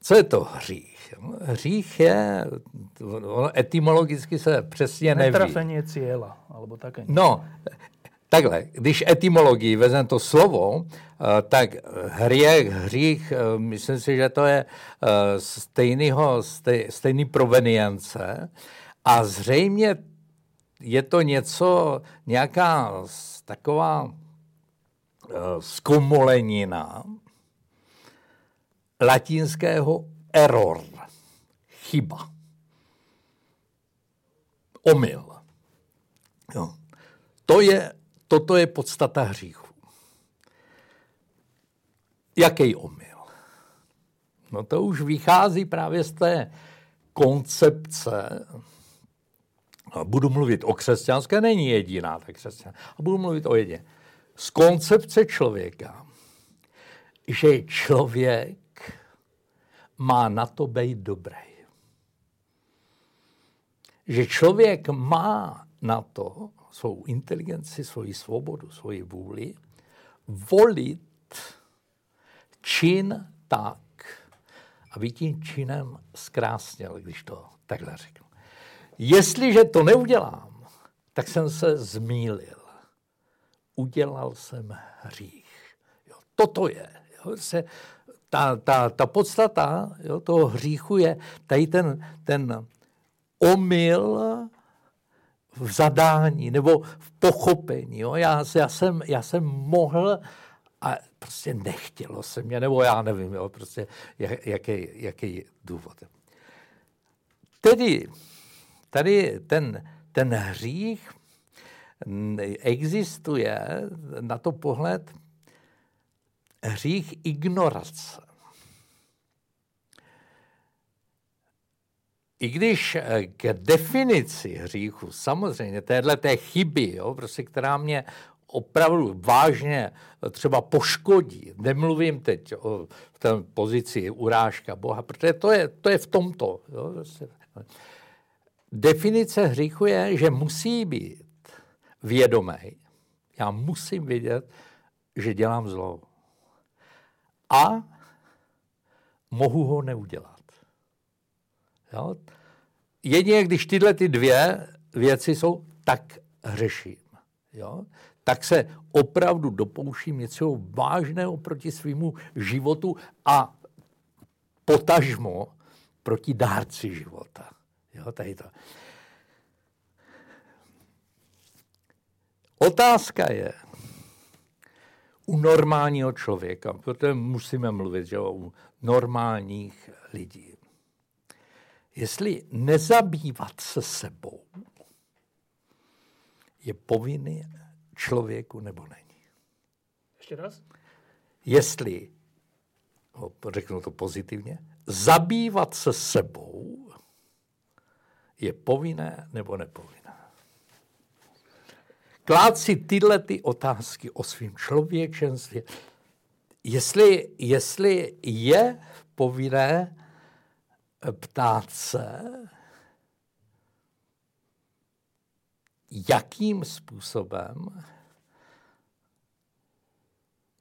Co je to hřích? Hřích je, ono etymologicky se přesně neví. Netrafení cíla, alebo také. No, takhle, když etymologii vezmeme to slovo, eh, tak hřích, hřích, eh, myslím si, že to je eh, stejnýho, stejný provenience a zřejmě je to něco, nějaká taková zkomolenina latinského error, chyba, omyl. Jo. To je, toto je podstata hříchu. Jaký omyl? No to už vychází právě z té koncepce, budu mluvit o křesťanské, není jediná ta křesťanská, a budu mluvit o jediné. Z koncepce člověka, že člověk má na to být dobrý. Že člověk má na to svou inteligenci, svoji svobodu, svoji vůli, volit čin tak, aby tím činem zkrásněl, když to takhle řeknu. Jestliže to neudělám, tak jsem se zmílil. Udělal jsem hřích. Jo, toto je. Jo, se, ta, ta, ta podstata jo, toho hříchu je tady ten, ten omyl v zadání nebo v pochopení. Jo. Já, já, jsem, já jsem mohl a prostě nechtělo se mě, nebo já nevím, jo, prostě jaký, jaký důvod. Tedy tady ten, ten hřích existuje na to pohled hřích ignorace. I když eh, k definici hříchu, samozřejmě téhle té chyby, jo, prostě, která mě opravdu vážně třeba poškodí, nemluvím teď o v té pozici urážka Boha, protože to je, to je v tomto. Jo, prostě. Definice hříchu je, že musí být vědomý. Já musím vědět, že dělám zlo a mohu ho neudělat. Jo? Jedině, když tyhle ty dvě věci jsou, tak hřeším. Jo? Tak se opravdu dopouštím něco vážného proti svýmu životu a potažmo proti dárci života. Jo, tady to. Otázka je, u normálního člověka, protože musíme mluvit že o normálních lidí. Jestli nezabývat se sebou je povinný člověku nebo není. Ještě raz? Jestli, řeknu to pozitivně, zabývat se sebou je povinné nebo nepovinné klát si tyhle ty otázky o svém člověčenství. Jestli, jestli je povinné ptát se, jakým způsobem,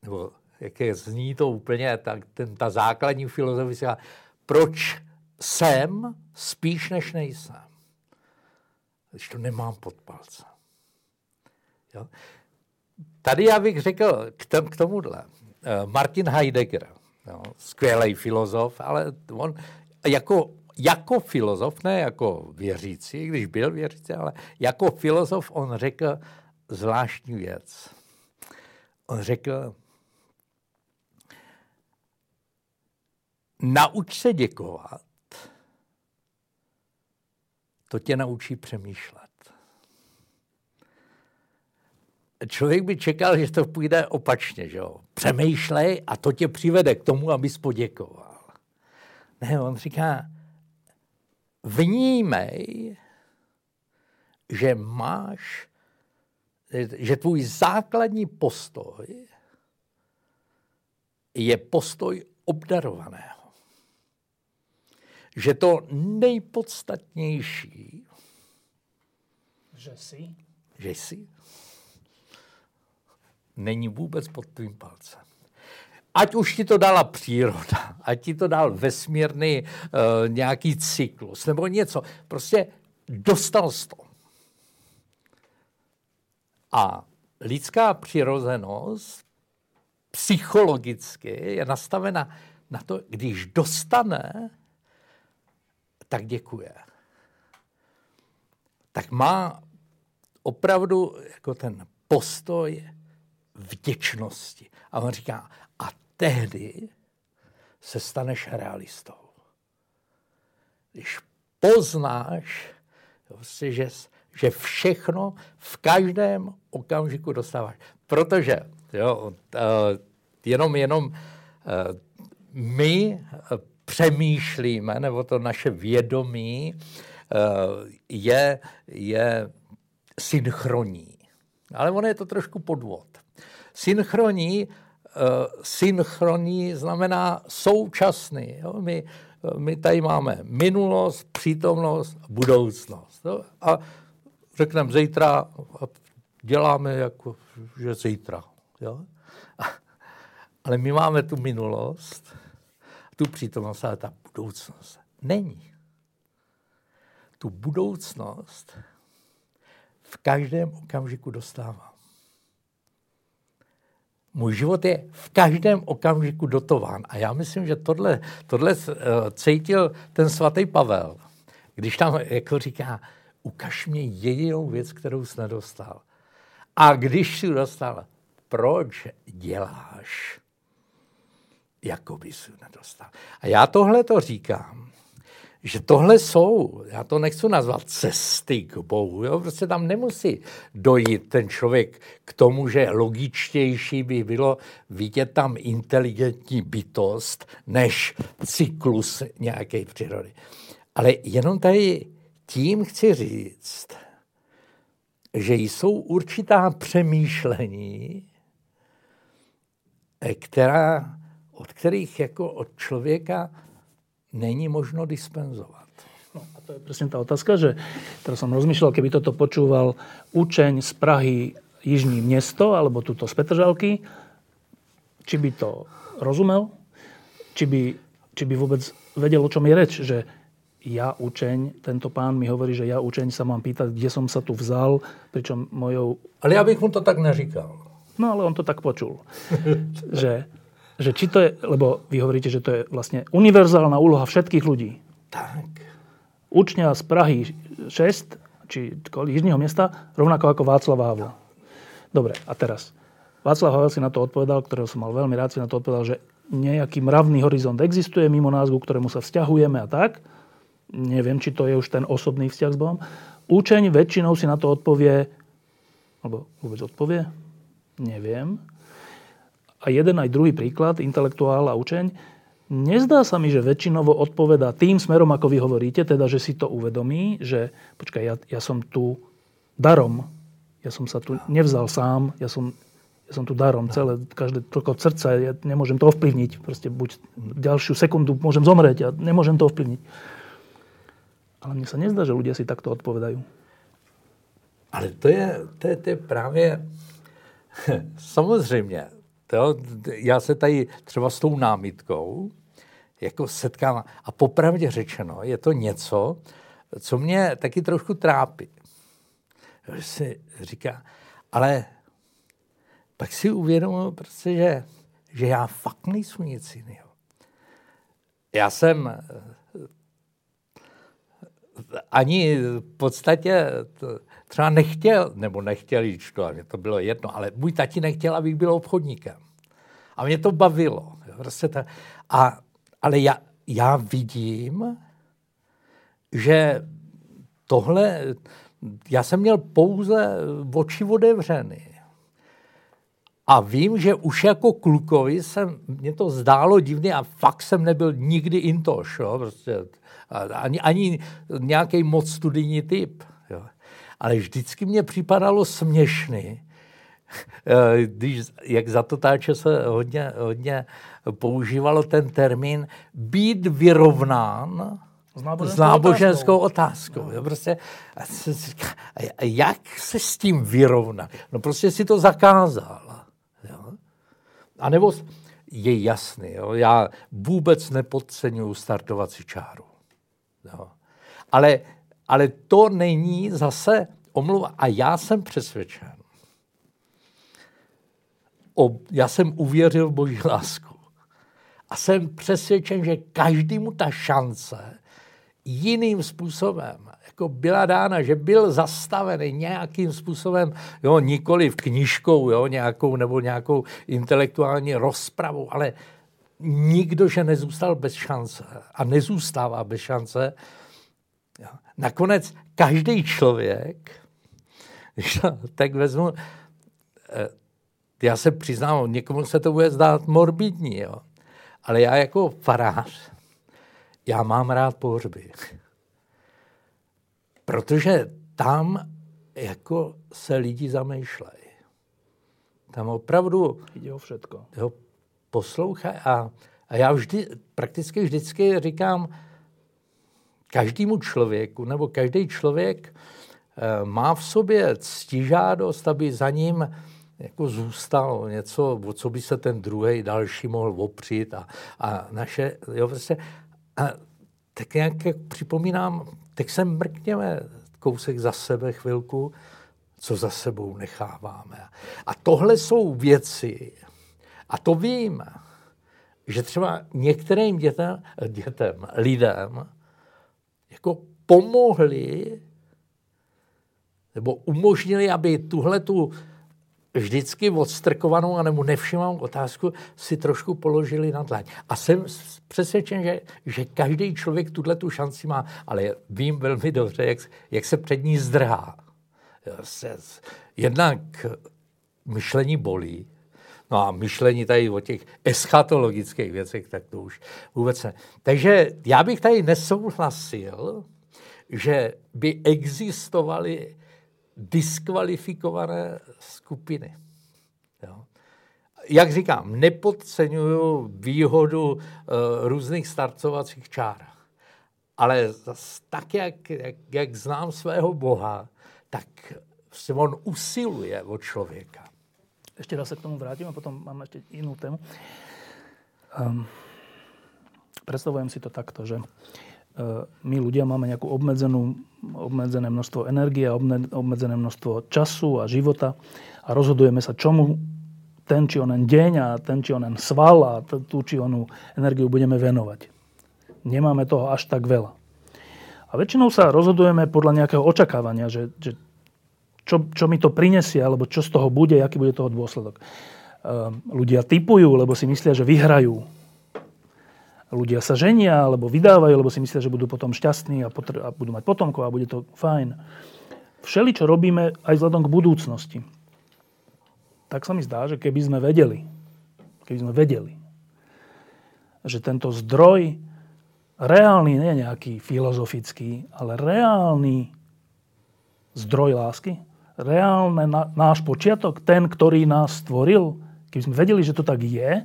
nebo jaké zní to úplně, tak ten, ta základní filozofie, proč jsem spíš než nejsem, když to nemám pod palcem. Jo. Tady já bych řekl k, tom, k tomuhle. Eh, Martin Heidegger, skvělý filozof, ale on jako jako filozof, ne jako věřící, když byl věřící, ale jako filozof on řekl zvláštní věc. On řekl, nauč se děkovat, to tě naučí přemýšlet. Člověk by čekal, že to půjde opačně, že jo? Přemýšlej a to tě přivede k tomu, abys poděkoval. Ne, on říká, vnímej, že máš, že tvůj základní postoj je postoj obdarovaného. Že to nejpodstatnější, že jsi, že jsi, není vůbec pod tvým palcem ať už ti to dala příroda, ať ti to dal vesmírný uh, nějaký cyklus nebo něco. Prostě dostal jsi to. A lidská přirozenost psychologicky je nastavena na to, když dostane, tak děkuje. Tak má opravdu jako ten postoj vděčnosti. A on říká, tehdy se staneš realistou. Když poznáš, vlastně, že, že všechno v každém okamžiku dostáváš. Protože jo, jenom, jenom my přemýšlíme, nebo to naše vědomí je, je synchronní. Ale ono je to trošku podvod. Synchronní Eh, synchronní znamená současný. Jo? My, my tady máme minulost, přítomnost, budoucnost. Jo? A řekneme zítra, děláme jako, že zítra. Jo? Ale my máme tu minulost, tu přítomnost, ale ta budoucnost není. Tu budoucnost v každém okamžiku dostávám. Můj život je v každém okamžiku dotován. A já myslím, že tohle, tohle uh, cítil ten svatý Pavel, když tam jako říká, ukaž mě jedinou věc, kterou jsi nedostal. A když jsi dostal, proč děláš, jako by jsi nedostal. A já tohle to říkám, že tohle jsou, já to nechci nazvat cesty k Bohu, jo? prostě tam nemusí dojít ten člověk k tomu, že logičtější by bylo vidět tam inteligentní bytost než cyklus nějaké přírody. Ale jenom tady tím chci říct, že jsou určitá přemýšlení, která, od kterých jako od člověka není možno dispenzovať. No a to je presne tá otázka, že teraz som rozmýšľal, keby toto počúval učeň z Prahy Jižní město, alebo tuto z Petržalky, či by to rozumel, či by, či by vôbec vedel, o čom je reč, že ja učeň, tento pán mi hovorí, že ja učeň sa mám pýtať, kde som sa tu vzal, pričom mojou... Ale ja bych mu to tak neříkal. No ale on to tak počul. že že či to je, lebo vy hovoríte, že to je vlastne univerzálna úloha všetkých ľudí. Tak. Učňa z Prahy 6, či Jižního mesta, rovnako ako Václav Havel. Dobre, a teraz. Václav Havel si na to odpovedal, ktorého som mal veľmi rád, si na to odpovedal, že nejaký mravný horizont existuje mimo nás, ku ktorému sa vzťahujeme a tak. Neviem, či to je už ten osobný vzťah s Bohom. Učeň väčšinou si na to odpovie, alebo vôbec odpovie, neviem, a jeden aj druhý príklad, intelektuál a učeň, nezdá sa mi, že väčšinovo odpoveda tým smerom, ako vy hovoríte, teda, že si to uvedomí, že počkaj, ja, ja som tu darom, ja som sa tu nevzal sám, ja som, ja som tu darom, celé, každé toľko srdca, ja nemôžem to ovplyvniť. Proste buď ďalšiu sekundu môžem zomrieť, ja nemôžem to ovplyvniť. Ale mne sa nezdá, že ľudia si takto odpovedajú. Ale to je, to je, to je právě, samozřejmě, to, já se tady třeba s tou námitkou jako setkám a popravdě řečeno, je to něco, co mě taky trošku trápí. Si říká, ale pak si uvědomuji prostě, že, že já fakt nejsem nic jiného. Já jsem ani v podstatě třeba nechtěl, nebo nechtěl jít to, mě to bylo jedno, ale můj tati nechtěl, abych byl obchodníkem. A mě to bavilo. Prostě ta, a, ale já, já vidím, že tohle, já jsem měl pouze oči otevřeny. A vím, že už jako klukovi jsem, mě to zdálo divně a fakt jsem nebyl nikdy intoš, jo, prostě, ani, ani nějaký moc studijní typ. Ale vždycky mě připadalo směšný, eh, když, jak za to táče se hodně, hodně používalo ten termín, být vyrovnán s náboženskou, s náboženskou otázkou. otázkou. No. Prostě, jak se s tím vyrovnat? No prostě si to zakázal. Jo? A nebo je jasný, jo? já vůbec nepodceňuji startovací čáru. Jo? Ale, ale to není zase omluva. A já jsem přesvědčen, o, já jsem uvěřil v boží lásku. A jsem přesvědčen, že každému ta šance jiným způsobem jako byla dána, že byl zastavený nějakým způsobem, jo, nikoli v knižkou, jo, nějakou nebo nějakou intelektuální rozpravou, ale nikdo, že nezůstal bez šance a nezůstává bez šance. Nakonec každý člověk, když to tak vezmu, eh, já se přiznám, někomu se to bude zdát morbidní, jo. ale já jako farář, já mám rád pohřby. Protože tam jako se lidi zamýšlejí. Tam opravdu... Jde o všetko. Jo, poslouchaj a, a já vždy, prakticky vždycky říkám, každému člověku, nebo každý člověk e, má v sobě ctižádost, aby za ním jako zůstalo něco, o co by se ten druhý další mohl opřít a, a naše, jo, prostě, a tak nějak jak připomínám, tak se mrkněme kousek za sebe chvilku, co za sebou necháváme. A tohle jsou věci, a to vím, že třeba některým dětem, dětem lidem, jako pomohli nebo umožnili, aby tuhle tu vždycky odstrkovanou a nebo nevšimavou otázku si trošku položili na tlaň. A jsem přesvědčen, že, že každý člověk tuhle tu šanci má, ale vím velmi dobře, jak, jak se před ní zdrhá. Jednak myšlení bolí, No a myšlení tady o těch eschatologických věcech, tak to už vůbec ne. Takže já bych tady nesouhlasil, že by existovaly diskvalifikované skupiny. Jo. Jak říkám, nepodceňuju výhodu uh, různých startovacích čár. Ale tak, jak, jak, jak znám svého Boha, tak se on usiluje od člověka. Ještě raz se k tomu vrátím a potom mám ještě jinou tému. Um, predstavujem si to takto, že my ľudia máme nejakú obmedzenú, obmedzené množstvo energie, obmedzené množstvo času a života a rozhodujeme sa, čomu ten či onen deň a ten či onen sval a tú či onú energiu budeme venovať. Nemáme toho až tak veľa. A väčšinou sa rozhodujeme podľa nejakého očakávania, že, že čo, čo mi to prinesie, alebo čo z toho bude, aký bude toho dôsledok. Ľudia typujú, lebo si myslia, že vyhrajú ľudia sa ženia alebo vydávajú, lebo si myslia, že budú potom šťastní a, potr- a budú mať potomkov a bude to fajn. Všeli, čo robíme aj vzhľadom k budúcnosti. Tak sa mi zdá, že keby sme vedeli, keby sme vedeli, že tento zdroj reálny, nie nejaký filozofický, ale reálny zdroj lásky, reálne náš počiatok, ten, ktorý nás stvoril, keby sme vedeli, že to tak je,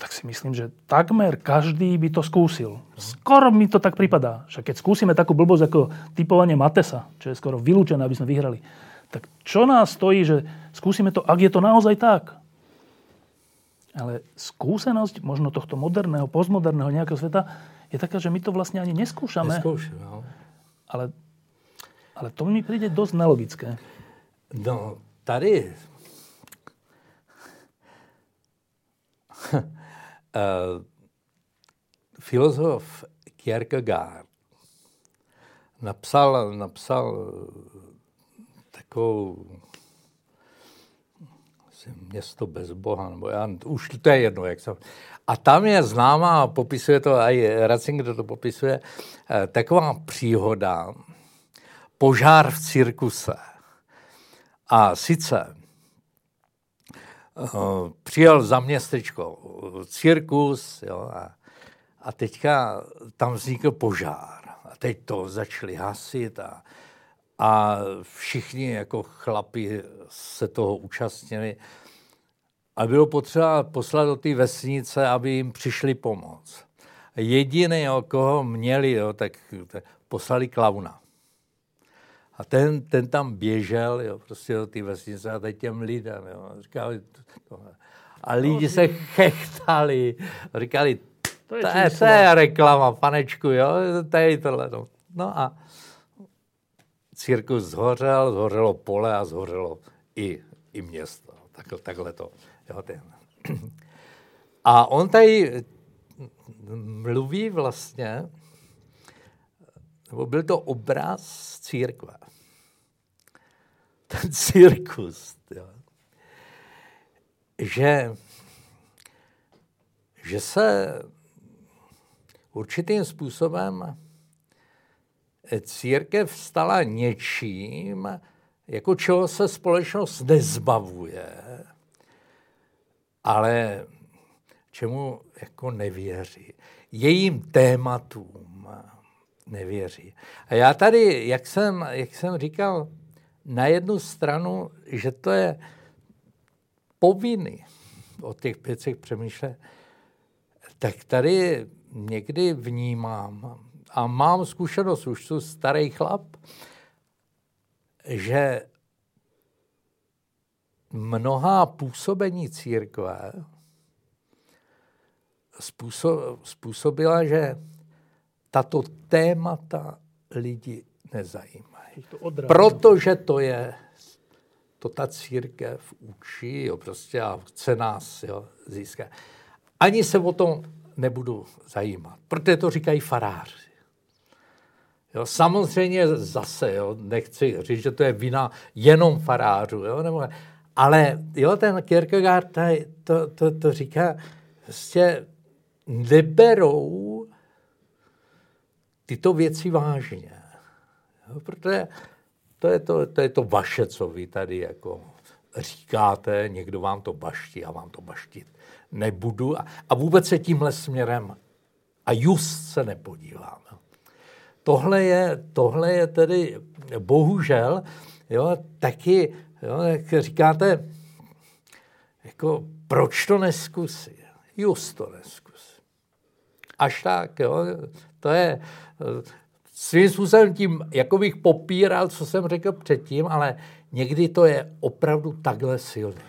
tak si myslím, že takmer každý by to skúsil. Skoro mi to tak pripadá. Že keď skúsime takú blbosť ako typovanie Matesa, čo je skoro vylúčené, aby sme vyhrali, tak čo nás stojí, že skúsime to, ak je to naozaj tak? Ale skúsenosť možno tohto moderného, postmoderného nejakého sveta je taká, že my to vlastne ani neskúšame. Neskúšame, no. Ale, ale to mi príde dosť nelogické. No, tady uh, filozof Kierkegaard napsal, napsal takovou město bez Boha, nebo já, už to je jedno, jak jsem. A tam je známá, popisuje to, i Ratzinger to popisuje, eh, taková příhoda, požár v cirkuse. A sice uh, přijel za městečko cirkus jo, a, a teďka tam vznikl požár. A teď to začali hasit a, a všichni jako chlapi se toho účastnili. A bylo potřeba poslat do té vesnice, aby jim přišli pomoct. Jediný, o koho měli, jo, tak, tak poslali klauna. A ten, ten tam běžel jo, prostě do té vesnice a teď těm lidem. Jo, říkali, tohle. A lidi se chechtali. Říkali, to je, to je, to je reklama, panečku, jo, to je tohle. No. no a cirkus zhořel, zhořelo pole a zhořelo i, i město. Takhle, takhle to. Jo, ten. A on tady mluví vlastně, nebo byl to obraz církve. Ten cirkus. Jo. Že, že se určitým způsobem církev stala něčím, jako čeho se společnost nezbavuje, ale čemu jako nevěří. Jejím tématům nevěří. A já tady, jak jsem, jak jsem říkal, na jednu stranu, že to je povinný o těch věcech přemýšlet, tak tady někdy vnímám, a mám zkušenost, už jsem starý chlap, že mnohá působení církve způsobila, že tato témata lidi Protože to je, to ta církev učí, jo, prostě a chce nás jo, získat. Ani se o tom nebudu zajímat, protože to říkají faráři. Jo, samozřejmě zase, jo, nechci říct, že to je vina jenom farářů, jo, nebo, ale jo, ten Kierkegaard to, to, to říká, prostě neberou tyto věci vážně. Jo, protože to je to, to je to vaše, co vy tady jako říkáte, někdo vám to baští, já vám to baštit nebudu. A, a vůbec se tímhle směrem a just se nepodívám. Tohle je, tohle je tedy bohužel jo, taky, jo, jak říkáte, jako proč to neskusit? Just to neskusit. Až tak, jo, to je svým způsobem tím, jako bych popíral, co jsem řekl předtím, ale někdy to je opravdu takhle silné.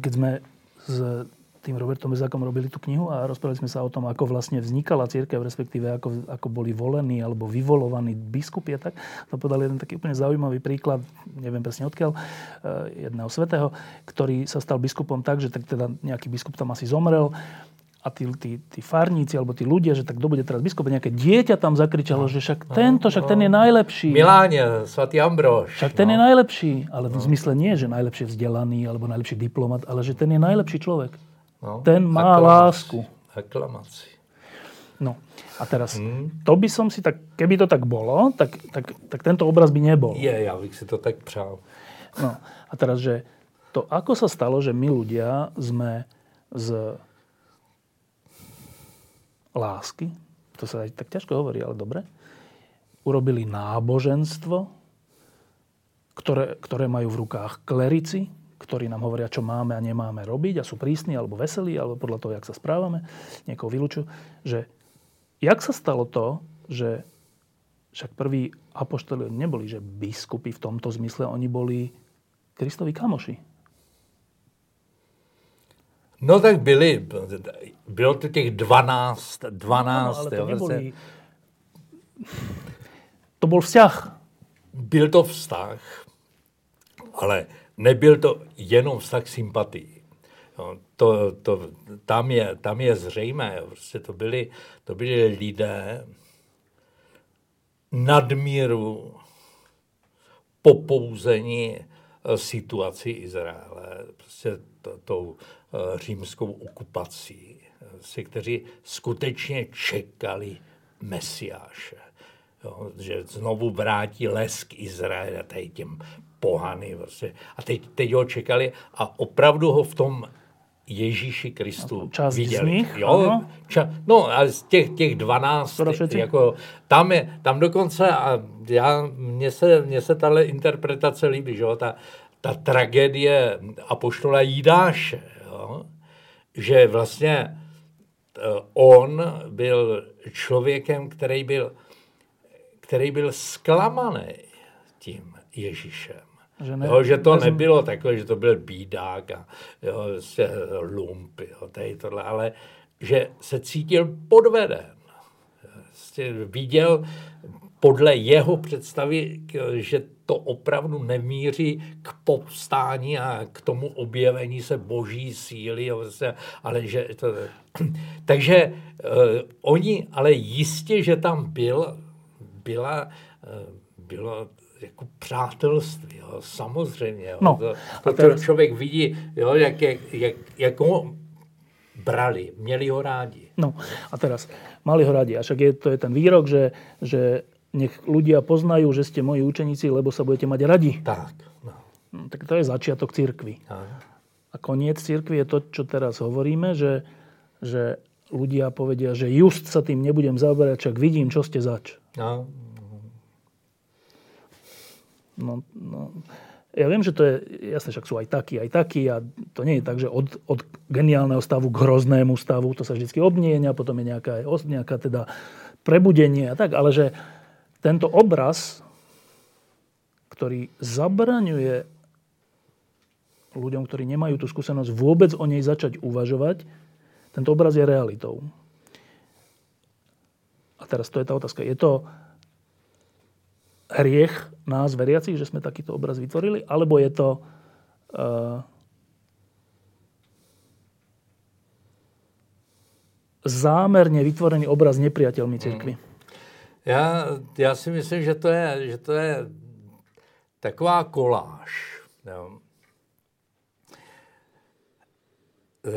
Když jsme s tým Robertom Bezákom robili tú knihu a rozprávali sme sa o tom, ako vlastne vznikala církev, respektíve ako, ako boli volení alebo vyvolovaní biskupy a tak. To podali jeden taký úplne zaujímavý príklad, neviem presne odkiaľ, eh, jedného svetého, ktorý sa stal biskupom tak, že tak teda nejaký biskup tam asi zomrel a tí, tí, tí farníci alebo tí ľudia, že tak kto bude teraz biskup, nejaké dieťa tam zakričalo, no, že však no, tento, však no. ten je najlepší. Miláne, svatý Ambrož. Však ten no. je najlepší, ale v no. zmysle nie, že najlepšie vzdelaný alebo najlepší diplomat, ale že ten je najlepší človek. No, ten má aklamaci. lásku. Aklamaci. No a teraz, hmm. to by som si tak, keby to tak bolo, tak, tak, tak tento obraz by nebol. Je, ja bych si to tak přál. No a teraz, že to ako sa stalo, že my ľudia sme z lásky, to sa tak ťažko hovorí, ale dobre, urobili náboženstvo, ktoré, ktoré majú v rukách klerici, ktorí nám hovoria, čo máme a nemáme robiť a sú prísni alebo veselí, alebo podľa toho, jak sa správame, niekoho vylúčujú, že jak sa stalo to, že však prví apoštoli neboli, že biskupy v tomto zmysle, oni boli Kristovi kamoši. No tak byli, bylo to těch 12, 12. No, ale to, neboli, to byl vzťah. Byl to vztah, ale nebyl to jenom vztah sympatii. No, to, to, tam, je, tam je zřejmé, prostě to byli, to byli lidé, nadmíru popouzení eh, situaci Izraele, prostě tou eh, římskou okupací, si, kteří skutečně čekali Mesiáše. Jo, že znovu vrátí lesk Izraele, tady těm pohany. Vlastně. A teď, teď ho čekali a opravdu ho v tom Ježíši Kristu Část viděli. z nich, jo, ano. ča, no a z těch, těch 12, jako, tam, je, tam dokonce, a já, mně se, mně se tahle interpretace líbí, že jo, ta, ta tragédie Apoštola Jídáše, že vlastně eh, on byl člověkem, který byl, který byl zklamaný tím Ježíšem. Že, ne, jo, že to nezm... nebylo takové, že to byl bídák a jo, se lump, jo, tady tohle, ale že se cítil podveden. Prostě viděl podle jeho představy, že to opravdu nemíří k povstání a k tomu objevení se boží síly, ale že to, takže uh, oni, ale jistě, že tam byl, byla, uh, bylo jako přátelství, jo, samozřejmě. Jo. No, to, to, teraz... člověk vidí, jo, jak, jak, jak, jak ho brali, měli ho rádi. No a teraz, mali ho rádi. A však je, to je ten výrok, že, že nech ľudia poznajú, že ste moji učeníci, lebo sa budete mať radi. Tak. No. No, tak to je začiatok církvy. A koniec církvy je to, čo teraz hovoríme, že, že ľudia povedia, že just sa tým nebudem zaoberať, čak vidím, čo ste zač. No. No, no, ja viem, že to je, jasné, však sú aj takí, aj takí a to nie je tak, že od, od geniálneho stavu k hroznému stavu to sa vždy obmienia, potom je nejaká, nejaká teda prebudenie a tak, ale že tento obraz, ktorý zabraňuje ľuďom, ktorí nemajú tú skúsenosť, vôbec o nej začať uvažovať, tento obraz je realitou. A teraz to je tá otázka. Je to hriech nás, veriacich, že sme takýto obraz vytvorili, alebo je to uh, zámerne vytvorený obraz nepriateľmi cirkvi? Hmm. Já, já si myslím, že to je, že to je taková koláž. Jo. E,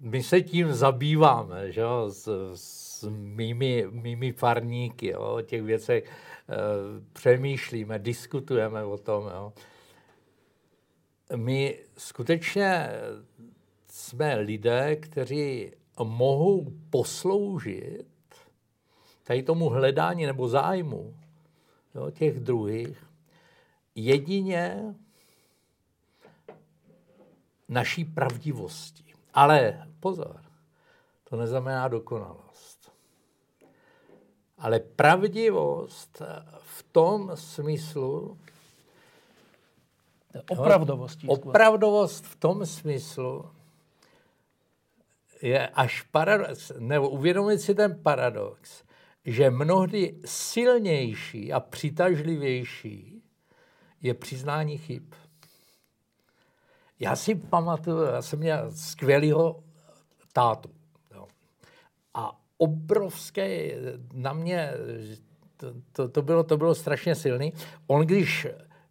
my se tím zabýváme, že jo, s, s mými, mými farníky, jo, o těch věcech e, přemýšlíme, diskutujeme o tom. Jo. My skutečně jsme lidé, kteří mohou posloužit tady tomu hledání nebo zájmu jo, těch druhých jedině naší pravdivosti. Ale pozor, to neznamená dokonalost. Ale pravdivost v tom smyslu, Opravdovost. Opravdovost v tom smyslu je až paradox, nebo uvědomit si ten paradox, že mnohdy silnější a přitažlivější je přiznání chyb. Já si pamatuju, já jsem měl skvělého tátu. Jo. A obrovské na mě, to, to, to, bylo, to bylo strašně silný. On když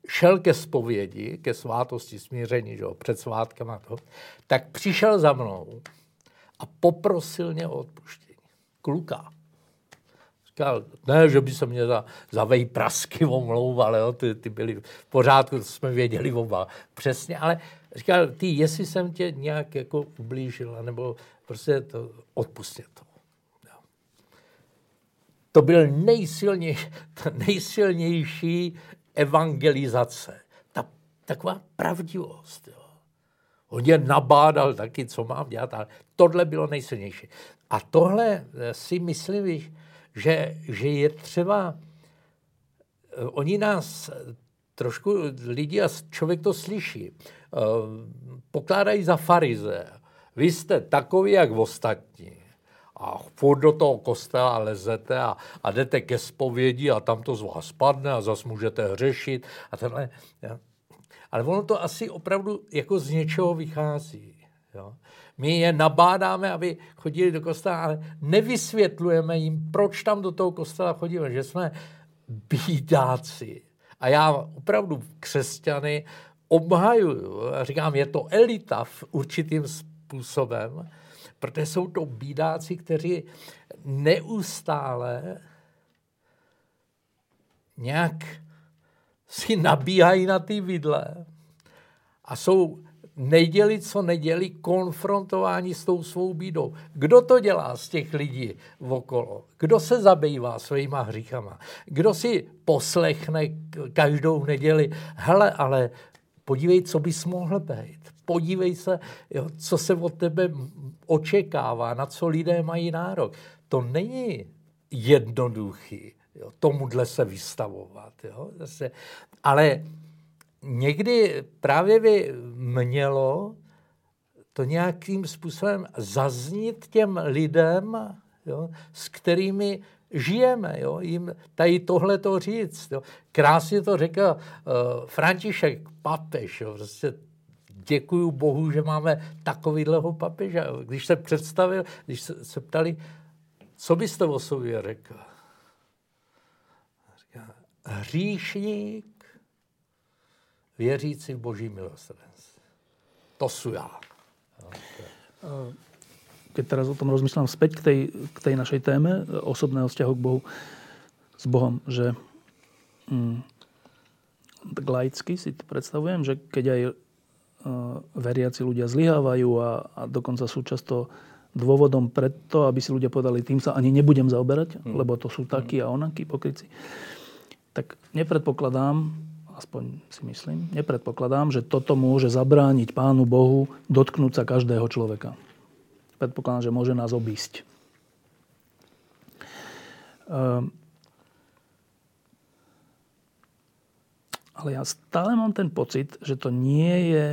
šel ke zpovědi, ke svátosti smíření, že jo, před svátkama to, tak přišel za mnou a poprosil mě o odpuštění. Kluka. Říkal, ne, že by se mě za, za vej prasky omlouval, jo, ty, ty byly v pořádku, to jsme věděli oba přesně, ale říkal, ty, jestli jsem tě nějak jako ublížil, nebo prostě to, odpustit to. Jo. To byl nejsilnější, ta nejsilnější evangelizace. Ta, taková pravdivost. Jo. On je nabádal taky, co mám dělat, ale tohle bylo nejsilnější. A tohle si myslím, že, že je třeba, eh, oni nás trošku lidi a člověk to slyší, eh, pokládají za farize. Vy jste takový, jak ostatní. A furt do toho kostela lezete a, a jdete ke zpovědi a tam to z vás spadne a zase můžete hřešit a tenhle. Ale ono to asi opravdu jako z něčeho vychází. Jo. My je nabádáme, aby chodili do kostela, ale nevysvětlujeme jim, proč tam do toho kostela chodíme, že jsme bídáci. A já opravdu křesťany obhajuju říkám, je to elita v určitým způsobem, protože jsou to bídáci, kteří neustále nějak si nabíhají na ty vidle a jsou neděli, co neděli, konfrontování s tou svou bídou. Kdo to dělá z těch lidí okolo? Kdo se zabývá svýma hříchama? Kdo si poslechne každou neděli, hele, ale podívej, co bys mohl být. Podívej se, jo, co se od tebe očekává, na co lidé mají nárok. To není jednoduchý jo, tomuhle se vystavovat. Jo. Zase, ale někdy právě by mělo to nějakým způsobem zaznít těm lidem, jo, s kterými žijeme, jo, jim tady tohle to říct. Jo. Krásně to řekl uh, František, papež, jo, prostě děkuju Bohu, že máme takovýhleho papeže. Když se představil, když se, se ptali, co byste o sobě řekl? Říká, hříšník, věřící v boží milosrdenství. To jsou já. Keď teraz o tom rozmýšľam späť k tej, k tej našej téme osobného vzťahu k Bohu, s Bohom, že mm, tak laicky si to predstavujem, že keď aj uh, veriaci ľudia zlyhávajú a, a dokonca sú často dôvodom preto, aby si ľudia povedali, tým sa ani nebudem zaoberať, hmm. lebo to sú takí a onakí pokryci, tak nepredpokladám, aspoň si myslím, nepredpokladám, že toto môže zabrániť Pánu Bohu dotknúť sa každého človeka. Predpokladám, že môže nás obísť. Ehm, ale ja stále mám ten pocit, že to nie je,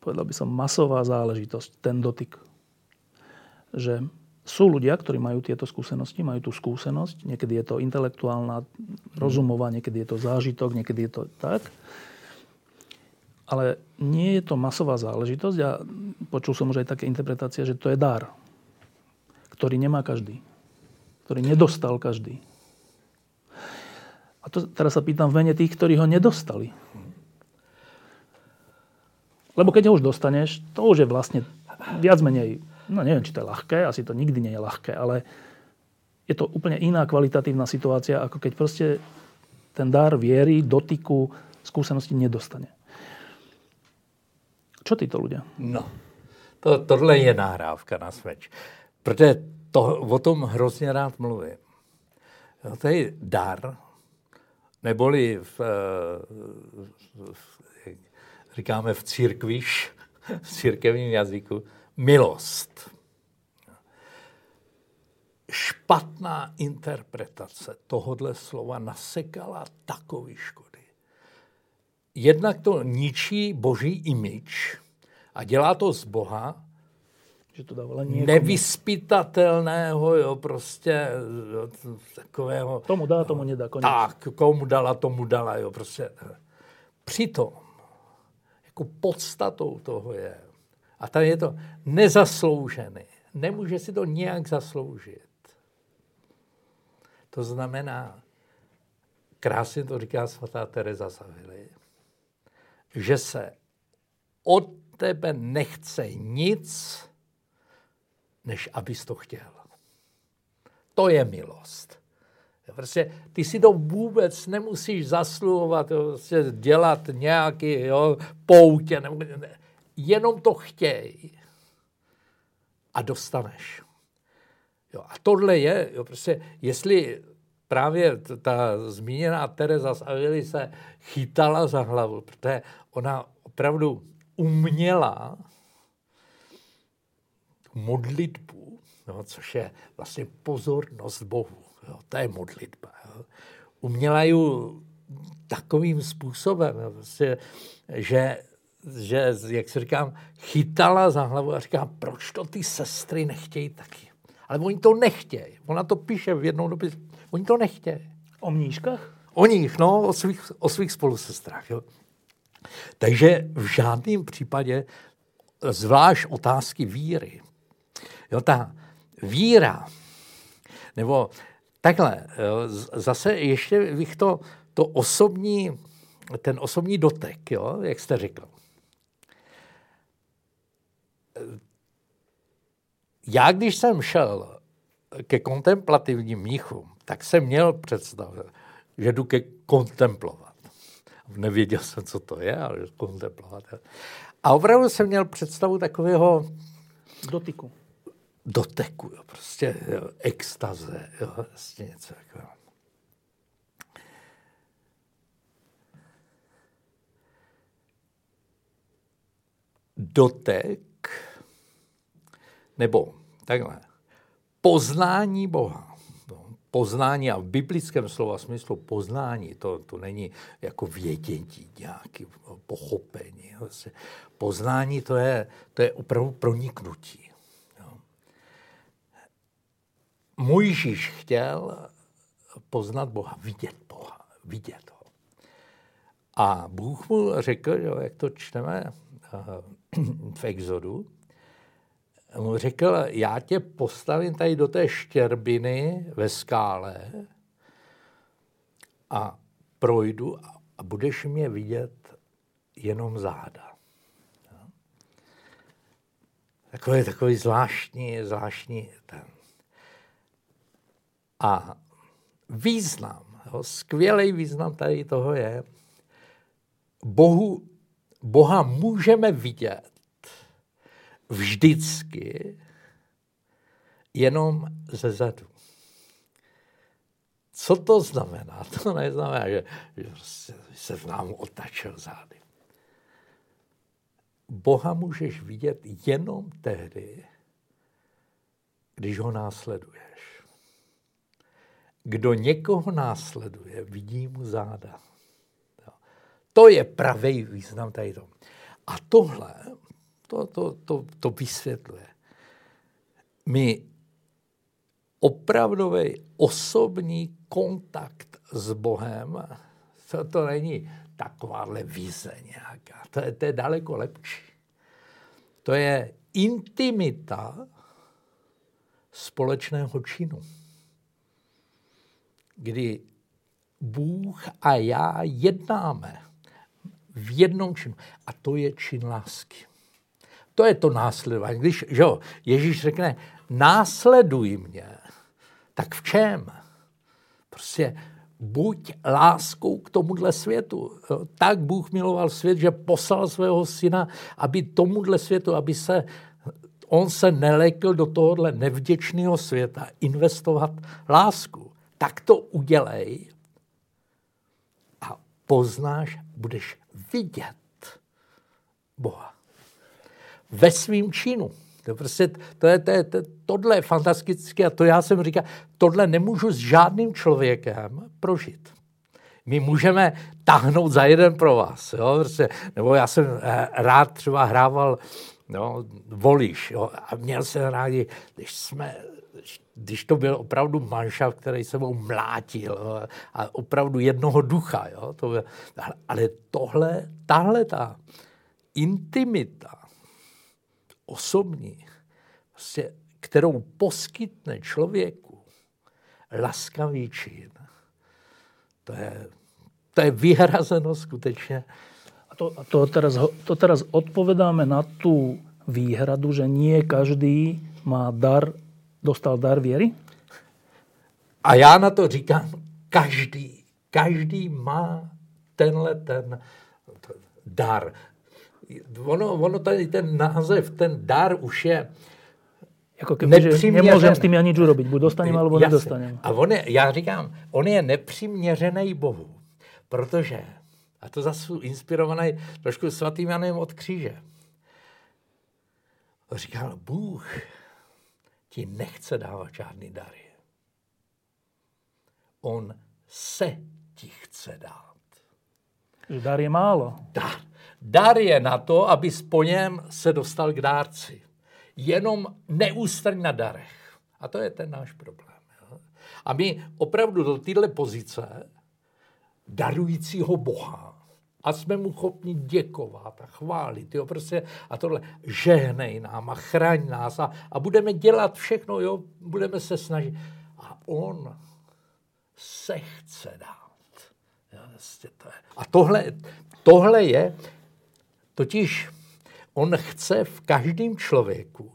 povedal by som, masová záležitosť, ten dotyk. Že sú ľudia, ktorí majú tieto skúsenosti, majú tú skúsenosť. Niekedy je to intelektuálna, rozumová, niekedy je to zážitok, niekedy je to tak. Ale nie je to masová záležitosť a počul som už aj také interpretácie, že to je dar, ktorý nemá každý. Ktorý nedostal každý. A to teraz sa pýtam v mene tých, ktorí ho nedostali. Lebo keď ho už dostaneš, to už je vlastne viac menej no neviem, či to je ľahké, asi to nikdy nie je ľahké, ale je to úplne iná kvalitatívna situácia, ako keď proste ten dar viery, dotyku, skúsenosti nedostane. Čo títo ľudia? No, to, tohle je nahrávka na smeč. Protože to, o tom hrozně rád mluvím. Jo, to je dar, neboli v, v, v, říkáme v církviš, v církevním jazyku, milost. Špatná interpretace tohodle slova nasekala takový škody. Jednak to ničí boží imič a dělá to z Boha, že to dávala nevyspytatelného, jo, prostě jo, takového... Tomu dá, tomu nedá, konec. Tak, komu dala, tomu dala, jo, prostě. Přitom, jako podstatou toho je, a tady je to nezasloužený. Nemůže si to nějak zasloužit. To znamená, krásně to říká svatá Teresa Savily, že se od tebe nechce nic, než abys to chtěl. To je milost. Prostě ty si to vůbec nemusíš zasluhovat, prostě dělat nějaký jo, poutě. Nebo, ne, jenom to chtěj a dostaneš. Jo, a tohle je, jo, prostě, jestli právě ta zmíněná Teresa z Avily se chytala za hlavu, protože ona opravdu uměla modlitbu, jo, což je vlastně pozornost Bohu. Jo, to je modlitba. Jo. Uměla ji takovým způsobem, jo, prostě, že že, jak si říkám, chytala za hlavu a říká, proč to ty sestry nechtějí taky. Ale oni to nechtějí. Ona to píše v jednou době. Oni to nechtějí. O mnížkách? O nich, no, o svých, o svých spolusestrách. Jo. Takže v žádném případě zvlášť otázky víry. Jo, ta víra, nebo takhle, zase ještě bych to, to osobní, ten osobní dotek, jo, jak jste řekl. Já, když jsem šel ke kontemplativním mnichům, tak jsem měl představu, že jdu ke kontemplovat. Nevěděl jsem, co to je, ale kontemplovat. A opravdu jsem měl představu takového... Dotyku. Doteku, jo, prostě jo, extaze, jo, vlastně něco takového. Dotek, nebo takhle, poznání Boha poznání a v biblickém slova smyslu poznání, to, to není jako vědění, nějaké pochopení. Poznání to je, to je opravdu proniknutí. Můj Mojžíš chtěl poznat Boha, vidět Boha, vidět ho. A Bůh mu řekl, jo, jak to čteme eh, v Exodu, mu řekl, já tě postavím tady do té štěrbiny ve skále a projdu a budeš mě vidět jenom záda. Takový, takový zvláštní, zvláštní ten. A význam, jo, skvělý význam tady toho je, Bohu, Boha můžeme vidět vždycky jenom ze zadu. Co to znamená? To neznamená, že, že se v nám otačil zády. Boha můžeš vidět jenom tehdy, když ho následuješ. Kdo někoho následuje, vidí mu záda. To je pravý význam tady. A tohle to, to, to, to vysvětluje. My opravdový osobní kontakt s Bohem, to, to není takováhle vize nějaká. To je, to je daleko lepší. To je intimita společného činu, kdy Bůh a já jednáme v jednom činu. A to je čin lásky. To je to následování. Když že jo, Ježíš řekne, následuj mě, tak v čem? Prostě buď láskou k tomuhle světu. Tak Bůh miloval svět, že poslal svého syna, aby tomuhle světu, aby se on se nelekl do tohohle nevděčného světa investovat lásku. Tak to udělej a poznáš, budeš vidět Boha ve svým činu. To, prostě, to je, to je, to, tohle je fantastické a to já jsem říkal, tohle nemůžu s žádným člověkem prožít. My můžeme tahnout za jeden pro vás. Jo? Prostě, nebo já jsem eh, rád třeba hrával no, volíš. Jo? A měl jsem rádi, když jsme když to byl opravdu manšaft, který se mnou mlátil jo? a opravdu jednoho ducha. Jo? To byl, ale tohle, tahle ta intimita, osobní, vlastně, kterou poskytne člověku laskavý čin, to je, to je vyhrazeno skutečně. A to, a to, teraz, to teraz odpovedáme na tú výhradu, že nie každý má dar, dostal dar věry? A já na to říkám, každý, každý má tenhle ten dar ono, ono tady ten název, ten dar už je jako keby, že nemůžem s tím ani nič urobiť. Buď dostanem, alebo Jasne. nedostanem. A on je, já říkám, on je nepřiměřený Bohu. Protože, a to zase inspirovaný trošku svatým Janem od kříže. Říkal, Bůh ti nechce dávat žádný dary. On se ti chce dát. Dar je málo. Dar. Dar je na to, aby po něm se dostal k dárci. Jenom neústrň na darech. A to je ten náš problém. Jo? A my opravdu do téhle pozice darujícího Boha A jsme mu schopni děkovat a chválit. Jo, prostě, a tohle žehnej nám a chraň nás a, a budeme dělat všechno, jo, budeme se snažit. A on se chce dát. Jo, prostě to je. A tohle, tohle je, totiž on chce v každém člověku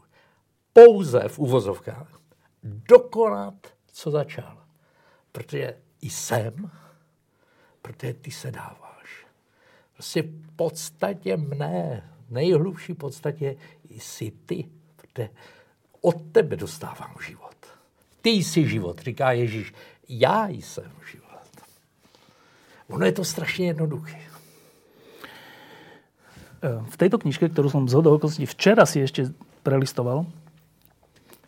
pouze v uvozovkách dokonat, co začal. Protože i jsem, protože ty se dáváš. Prostě v podstatě mne, nejhlubší podstatě jsi ty, protože od tebe dostávám život. Ty jsi život, říká Ježíš. Já jsem život. Ono je to strašně jednoduché. V této knižke, kterou jsem z okolností včera si ještě prelistoval,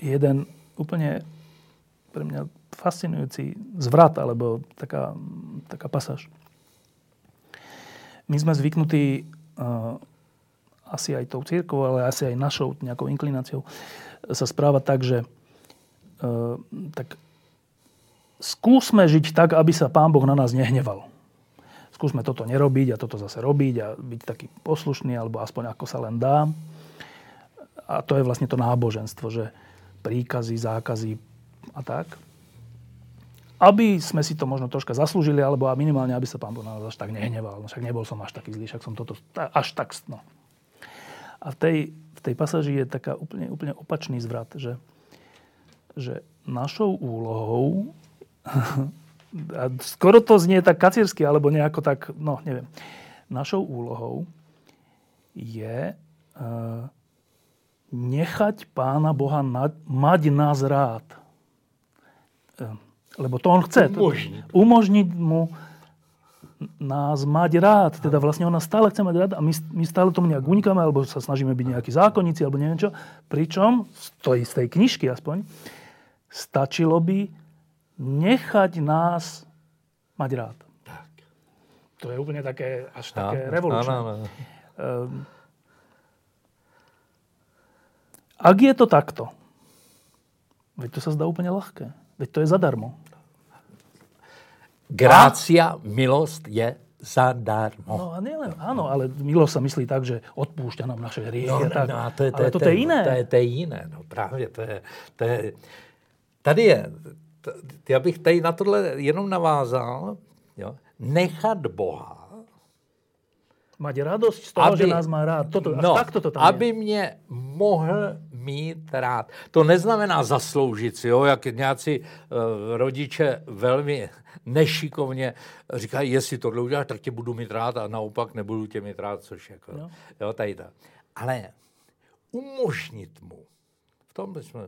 jeden úplně pre mňa fascinujúci zvrat, alebo taká, taká pasáž. My sme zvyknutí uh, asi aj tou církou, ale asi aj našou nejakou inklináciou sa správať tak, že uh, tak skúsme žiť tak, aby sa Pán Boh na nás nehneval. Skúsme toto nerobiť a toto zase robiť a byť taký poslušný, alebo aspoň ako sa len dá. A to je vlastne to náboženstvo, že príkazy, zákazy a tak. Aby sme si to možno troška zaslúžili, alebo minimálne, aby sa pán Boh nás až tak nehneval. No však nebol som až taký zlý, však som toto až tak... No. A v tej, v tej pasáži je taká úplne, úplne opačný zvrat, že, že našou úlohou a skoro to znie tak kacírsky, alebo nejako tak, no neviem. Našou úlohou je uh, nechať Pána Boha na, mať nás rád. Ehm, lebo to on chce. Umožniť. Umožniť mu nás mať rád. Teda vlastne on nás stále chce mať rád a my, my stále tomu nejak unikáme, alebo sa snažíme byť nejakí zákonníci, alebo neviem čo. Pričom, z tej, z tej knižky aspoň, stačilo by nechať nás mať rád. Tak. To je úplne také, až také no, revolučné. No, no, no. Um, Ak je to takto, veď to sa zdá úplne ľahké. Veď to je zadarmo. Grácia, a... milosť je zadarmo. No a nielen, áno, ale milosť sa myslí tak, že odpúšťa nám naše hriechy. No, tak. no, to je, to ale je, toto je jiné. To je, to je jiné, no právě, to je, to je, tady je, to, já bych tady na tohle jenom navázal, jo, nechat Boha mať radosť z toho, aby, že nás má rád. Toto, no, tak toto tam aby je. mě mohl mít rád. To neznamená zasloužit si, jo, jak nějací uh, rodiče velmi nešikovně říkají, jestli tohle uděláš, tak tě budu mít rád a naopak nebudu tě mít rád, což jako, no. jo, tady ta. Ale umožnit mu, v tom jsme,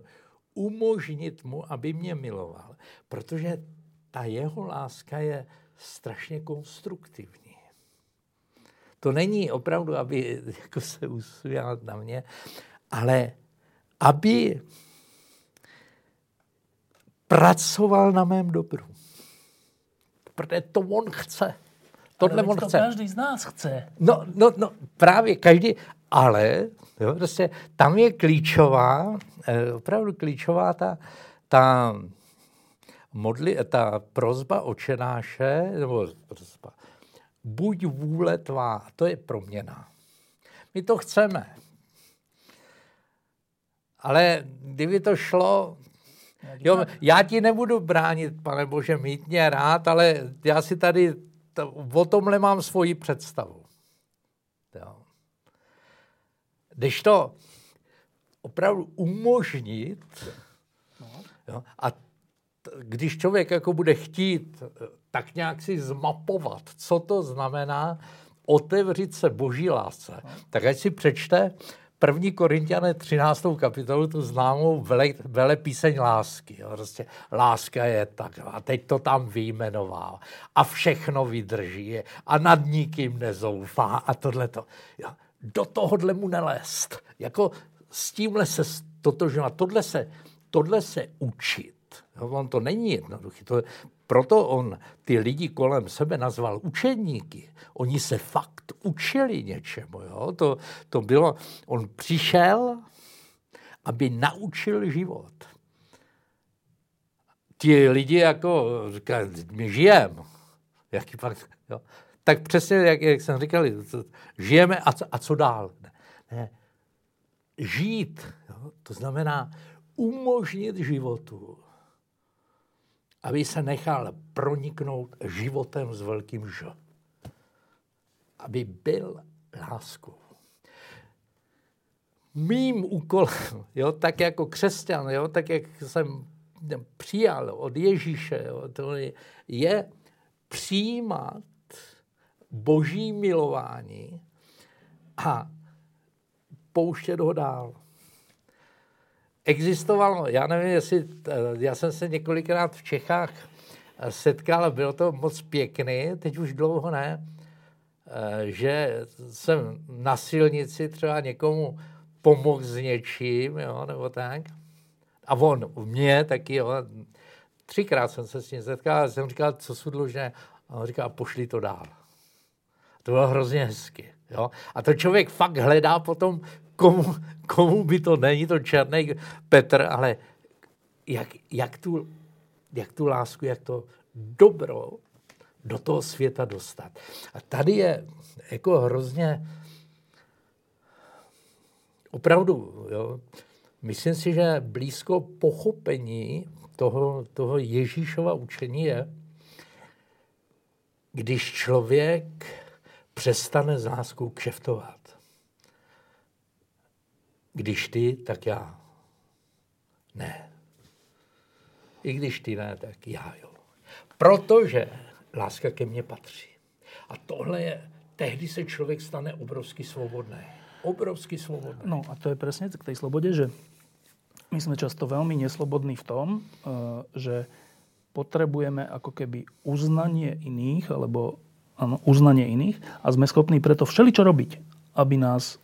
umožnit mu, aby mě miloval, protože ta jeho láska je strašně konstruktivní. To není opravdu, aby jako se usvěl na mě, ale aby pracoval na mém dobru. Protože to on chce. Tohle ale on to chce. každý z nás chce. No, no, no právě každý, ale jo, prostě tam je klíčová, eh, opravdu klíčová ta, ta, modli, ta prozba očenáše, nebo prozba, buď vůle tvá. To je proměna. My to chceme. Ale kdyby to šlo, jo, já ti nebudu bránit, pane Bože, mít mě rád, ale já si tady to, o tomhle mám svoji představu. Jo. Když to opravdu umožnit, jo, a t, když člověk jako bude chtít tak nějak si zmapovat, co to znamená otevřít se boží lásce. No. Tak ať si přečte první Korintiané 13. kapitolu, tu známou vele, vele píseň lásky. Jo. Prostě láska je tak. A teď to tam vyjmenoval. A všechno vydrží. A nad nikým nezoufá. A tohleto. Jo. Do tohohle mu nelést. Jako s tímhle se totožňovat. Tohle se, tohle se učit. Jo, on to není jednoduché. To, proto on ty lidi kolem sebe nazval učeníky. Oni se fakt učili něčemu. Jo? To, to bylo, on přišel, aby naučil život. Ti lidi jako říkají, my žijeme. Jaký pak, jo? Tak přesně, jak, jak jsem říkal, žijeme a co, a co dál? Ne. Žít, jo, to znamená umožnit životu, aby se nechal proniknout životem s velkým Ž. Aby byl láskou. Mým úkolem, jo, tak jako křesťan, jo, tak jak jsem přijal od Ježíše, jo, to je, je přijímat boží milování a pouštět ho dál. Existovalo, já nevím, jestli, já jsem se několikrát v Čechách setkal, bylo to moc pěkný, teď už dlouho ne, že jsem na silnici třeba někomu pomohl s něčím, jo, nebo tak. A on mě taky, jo, třikrát jsem se s ním setkal jsem říkal, co jsou dlužné. A on říkal, pošli to dál. To bylo hrozně hezky. Jo? A to člověk fakt hledá potom, komu, komu by to není, to černý Petr, ale jak, jak, tu, jak tu lásku, jak to dobro do toho světa dostat. A tady je jako hrozně opravdu, jo, myslím si, že blízko pochopení toho, toho Ježíšova učení je, když člověk přestane s láskou kšeftovat. Když ty, tak já. Ne. I když ty ne, tak já jo. Protože láska ke mně patří. A tohle je, tehdy se člověk stane obrovsky svobodný. Obrovsky svobodný. No a to je přesně k té slobodě, že my jsme často velmi neslobodní v tom, eh, že potrebujeme ako keby uznanie iných, alebo uznanie iných a sme schopní preto všeličo robiť, aby nás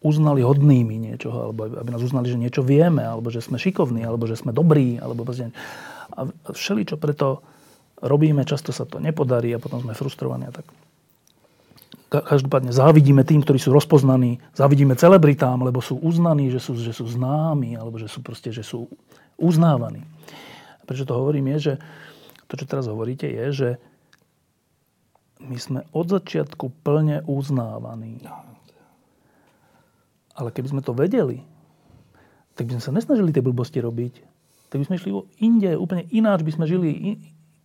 uznali hodnými niečoho, alebo aby nás uznali, že niečo vieme, alebo že sme šikovní, alebo že sme dobrí, alebo proste... A všeličo preto robíme, často sa to nepodarí a potom sme frustrovaní a tak. Každopádne závidíme tým, ktorí sú rozpoznaní, závidíme celebritám, lebo sú uznaní, že sú, že sú známi, alebo že sú proste, že sú uznávaní. Prečo to hovorím je, že to, čo teraz hovoríte, je, že my sme od začiatku plne uznávaní. No. Ale keby sme to vedeli, tak by sme sa nesnažili tie blbosti robiť. Tak by sme išli inde, úplne ináč by sme žili,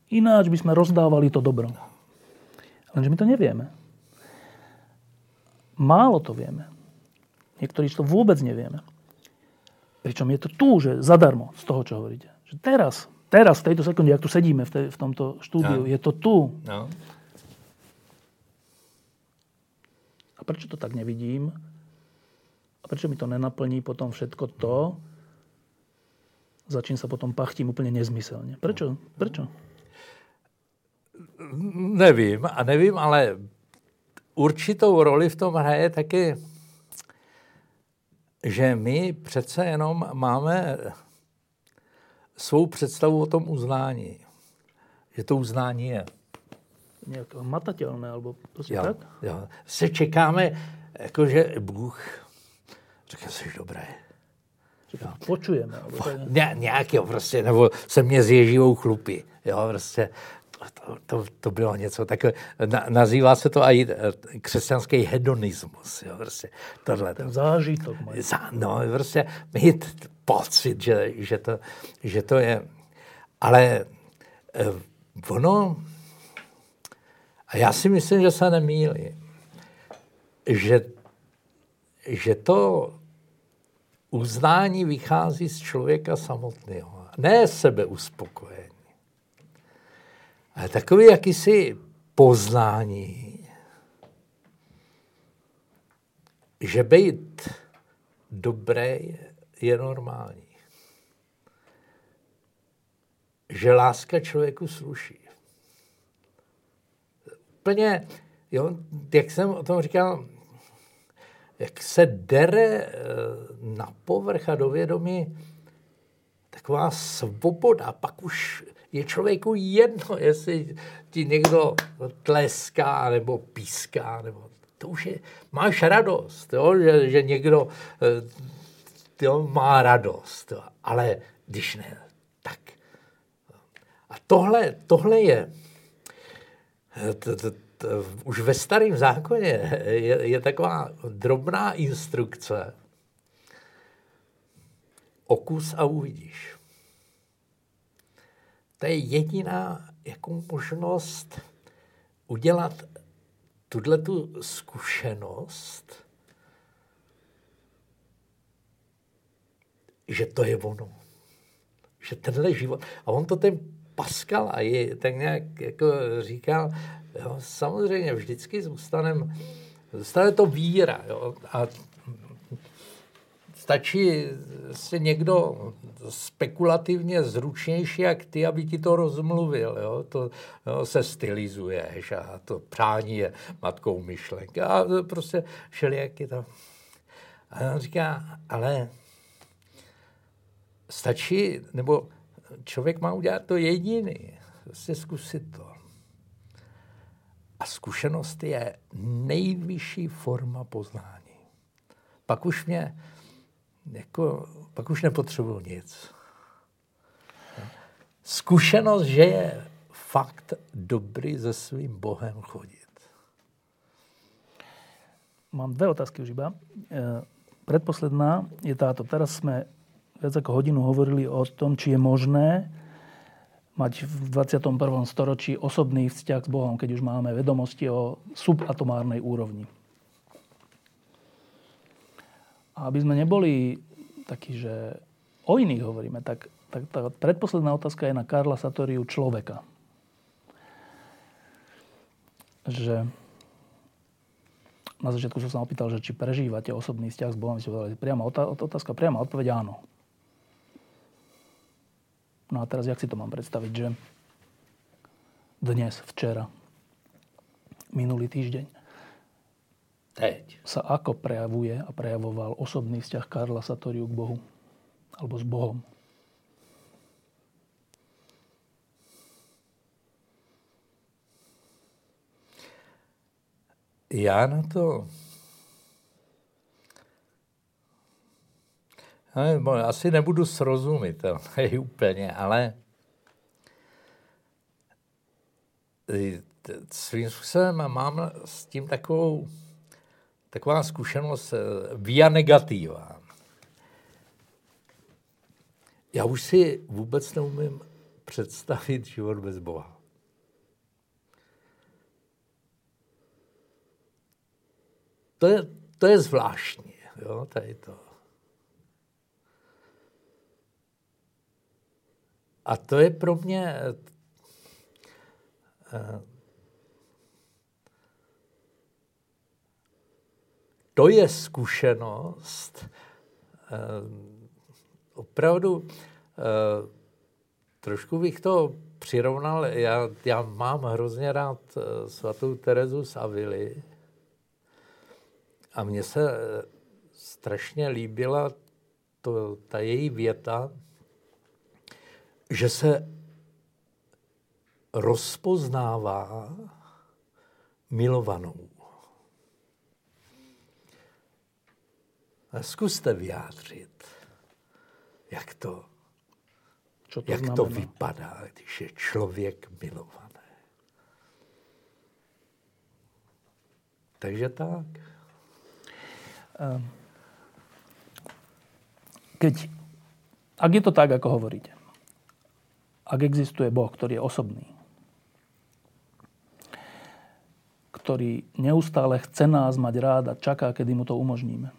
ináč by sme rozdávali to dobro. Lenže my to nevieme. Málo to vieme. Niektorí to vôbec nevieme. Pričom je to tu, že zadarmo z toho, čo hovoríte. Že teraz, teraz, v tejto sekunde, ak tu sedíme v, tej, v tomto štúdiu, no. je to tu. No. Prečo to tak nevidím? A prečo mi to nenaplní potom všetko to, za čím sa potom pachtím úplně nezmyselně? Prečo? Prečo? Nevím a nevím, ale určitou roli v tom hraje taky, že my přece jenom máme svou představu o tom uznání. Že to uznání je nějak matatelné, alebo prostě jo, tak? Jo. Se čekáme, jakože Bůh říká, jsi dobré. Jo. Počujeme. Po, ně, nějaký, prostě, nebo se mě s Ježivou chlupy. Jo, prostě, to, to, to bylo něco takové, na, nazývá se to i eh, křesťanský hedonismus. Jo, prostě, tohle. Ten zážitok. Zá, no, prostě mít pocit, že, že, to, že to je. Ale eh, ono, a já si myslím, že se nemýlí. Že, že to uznání vychází z člověka samotného. Ne sebeuspokojení. Ale takový jakýsi poznání, že být dobrý je normální. Že láska člověku sluší úplně, jo, jak jsem o tom říkal, jak se dere eh, na povrch a do vědomí taková svoboda, pak už je člověku jedno, jestli ti někdo tleská nebo píská, nebo to už je, máš radost, jo, že, že někdo eh, jo, má radost, jo, ale když ne, tak. A tohle, tohle je už ve starém zákoně je, je taková drobná instrukce. Okus a uvidíš. To je jediná jako možnost udělat tuhle tu zkušenost, že to je ono. Že tenhle život. A on to ten Pascal a je tak nějak jako říkal, jo, samozřejmě vždycky zůstanem, zůstane to víra. Jo, a stačí si někdo spekulativně zručnější jak ty, aby ti to rozmluvil. Jo? To jo, se stylizuješ a to přání je matkou myšlenky. A prostě všelijaky to. A on říká, ale stačí, nebo člověk má udělat to jediný, prostě zkusit to. A zkušenost je nejvyšší forma poznání. Pak už mě, jako, pak už nepotřebuji nic. Zkušenost, že je fakt dobrý se svým Bohem chodit. Mám dve otázky už iba. E, predposledná je táto. Teraz sme viac ako hodinu hovorili o tom, či je možné mať v 21. storočí osobný vzťah s Bohom, keď už máme vedomosti o subatomárnej úrovni. A aby sme neboli takí, že o iných hovoríme, tak, tak tá predposledná otázka je na Karla Satoriu človeka. Že na začiatku som sa opýtal, že či prežívate osobný vzťah s Bohom. Priama otázka, priama odpoveď áno. No a teraz, jak si to mám predstaviť, že dnes, včera, minulý týždeň, Teď. sa ako prejavuje a prejavoval osobný vzťah Karla Satoriu k Bohu? Alebo s Bohom? Já na to No, asi nebudu srozumitelný úplně, ale svým způsobem mám s tím takovou taková zkušenost eh, via negativa. Já už si vůbec neumím představit život bez Boha. To je, to je zvláštní, jo, tady to. A to je pro mě eh, to je zkušenost eh, opravdu eh, trošku bych to přirovnal, já, já mám hrozně rád svatou Terezu z Avily a mně se strašně líbila to, ta její věta, že se rozpoznává milovanou. A zkuste vyjádřit, jak to, Co to, jak to vypadá, když je člověk milovaný. Takže tak. Ehm, keď, ak je to tak, ako hovoríte, ak existuje Boh, ktorý je osobný, ktorý neustále chce nás mať rád a čaká, kedy mu to umožníme.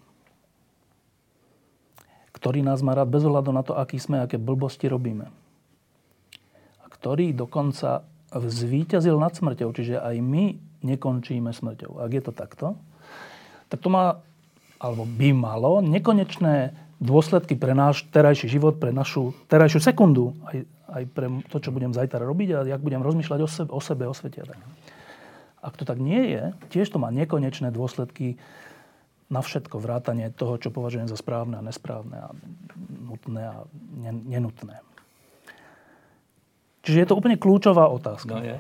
Ktorý nás má rád bez ohľadu na to, aký sme, aké blbosti robíme. A ktorý dokonca zvíťazil nad smrťou, čiže aj my nekončíme smrťou. Ak je to takto, tak to má, alebo by malo, nekonečné dôsledky pre náš terajší život, pre našu terajšiu sekundu. Aj, aj pre to, čo budem zajtra robiť a jak budem rozmýšľať o sebe, o, sebe, o svete. Ak to tak nie je, tiež to má nekonečné dôsledky na všetko vrátanie toho, čo považujem za správne a nesprávne a nutné a nenutné. Čiže je to úplne kľúčová otázka. No je.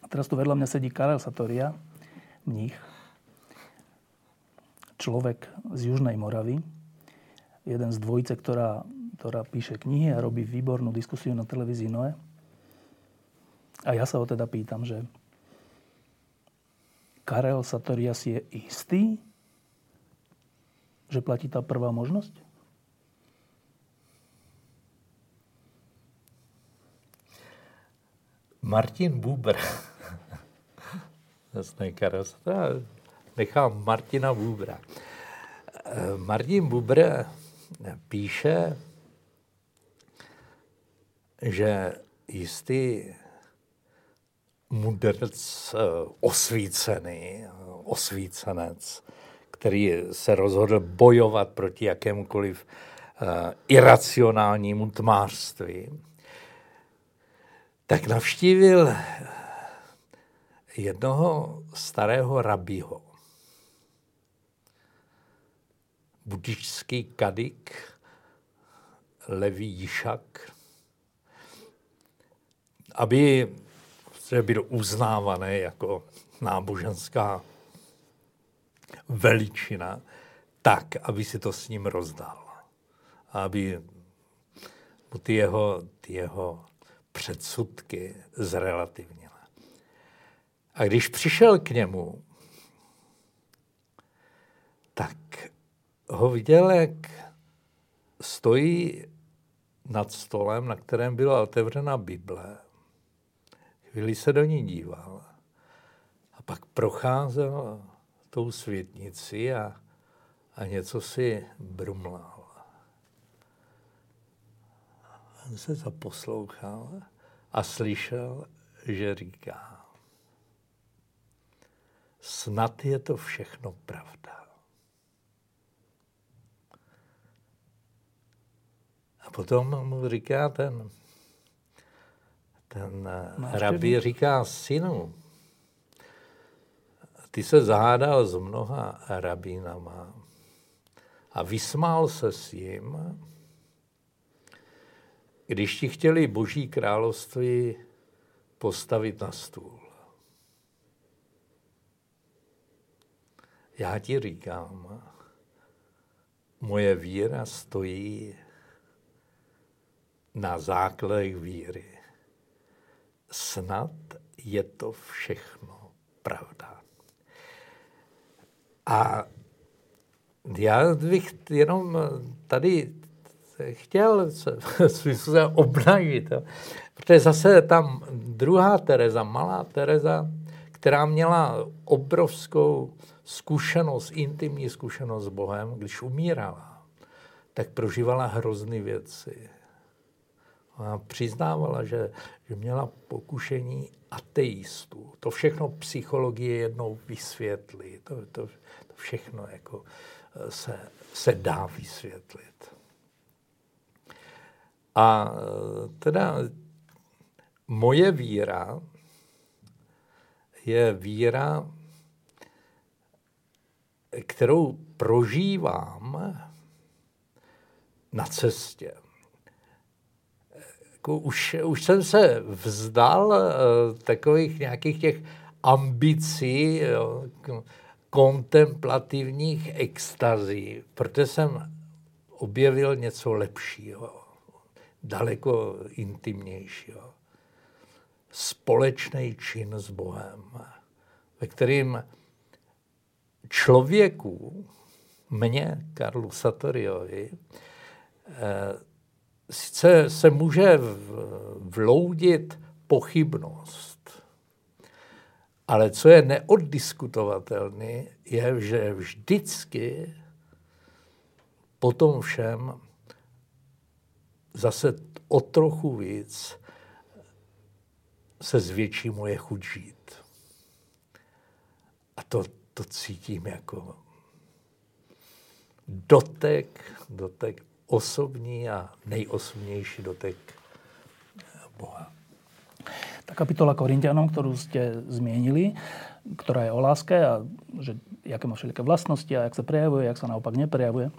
A teraz tu vedľa mňa sedí Karel Satoria, mních, človek z Južnej Moravy, jeden z dvojice, ktorá ktorá píše knihy a robí výbornú diskusiu na televízii Noe. A ja sa ho teda pýtam, že Karel Satorias je istý, že platí tá prvá možnosť? Martin Buber. Jasný, Karel Satorias. Nechám Martina Bubra. Martin Buber píše, že jistý mudrc eh, osvícený, osvícenec, který se rozhodl bojovat proti jakémukoliv iracionálnímu tmářství, tak navštívil jednoho starého rabího. Budičský kadik, levý jišak, aby byl uznávaný jako náboženská veličina, tak, aby si to s ním rozdal. Aby mu ty jeho, ty jeho předsudky zrelativnil. A když přišel k němu, tak ho viděl, jak stojí nad stolem, na kterém byla otevřena Bible. Chvíli se do ní díval a pak procházel tou světnici a, a něco si brumlal. On se zaposlouchal a slyšel, že říká, snad je to všechno pravda. A potom mu říká ten, ten rabí, říká, synu, ty se zahádal s mnoha rabínama a vysmál se s jim, když ti chtěli boží království postavit na stůl. Já ti říkám, moje víra stojí na základech víry. Snad je to všechno pravda. A já bych jenom tady chtěl se obnavit, protože zase tam druhá Tereza, malá Tereza, která měla obrovskou zkušenost, intimní zkušenost s Bohem, když umírala, tak prožívala hrozné věci. Ona přiznávala, že, že měla pokušení ateistů. To všechno psychologie jednou vysvětlí. To, to, to všechno jako eh, se, se dá vysvětlit. A eh, teda moje víra je víra, kterou prožívám na cestě jako už, už jsem se vzdal uh, takových nějakých těch ambicí, jo, kontemplativních extazí, protože jsem objevil něco lepšího, daleko intimnějšího. Společný čin s Bohem, ve kterým člověku, mně, Karlu Satoriovi, eh, sice se může vloudit pochybnost, ale co je neoddiskutovatelné, je, že vždycky po tom všem zase o trochu víc se zvětší moje chuť žít. A to, to cítím jako dotek, dotek osobní a nejosobnější dotek Boha. Ta kapitola Korintianom, ktorú ste zmienili, ktorá je o láske a že jaké má všelijaké vlastnosti a jak sa prejavuje, jak sa naopak neprejavuje,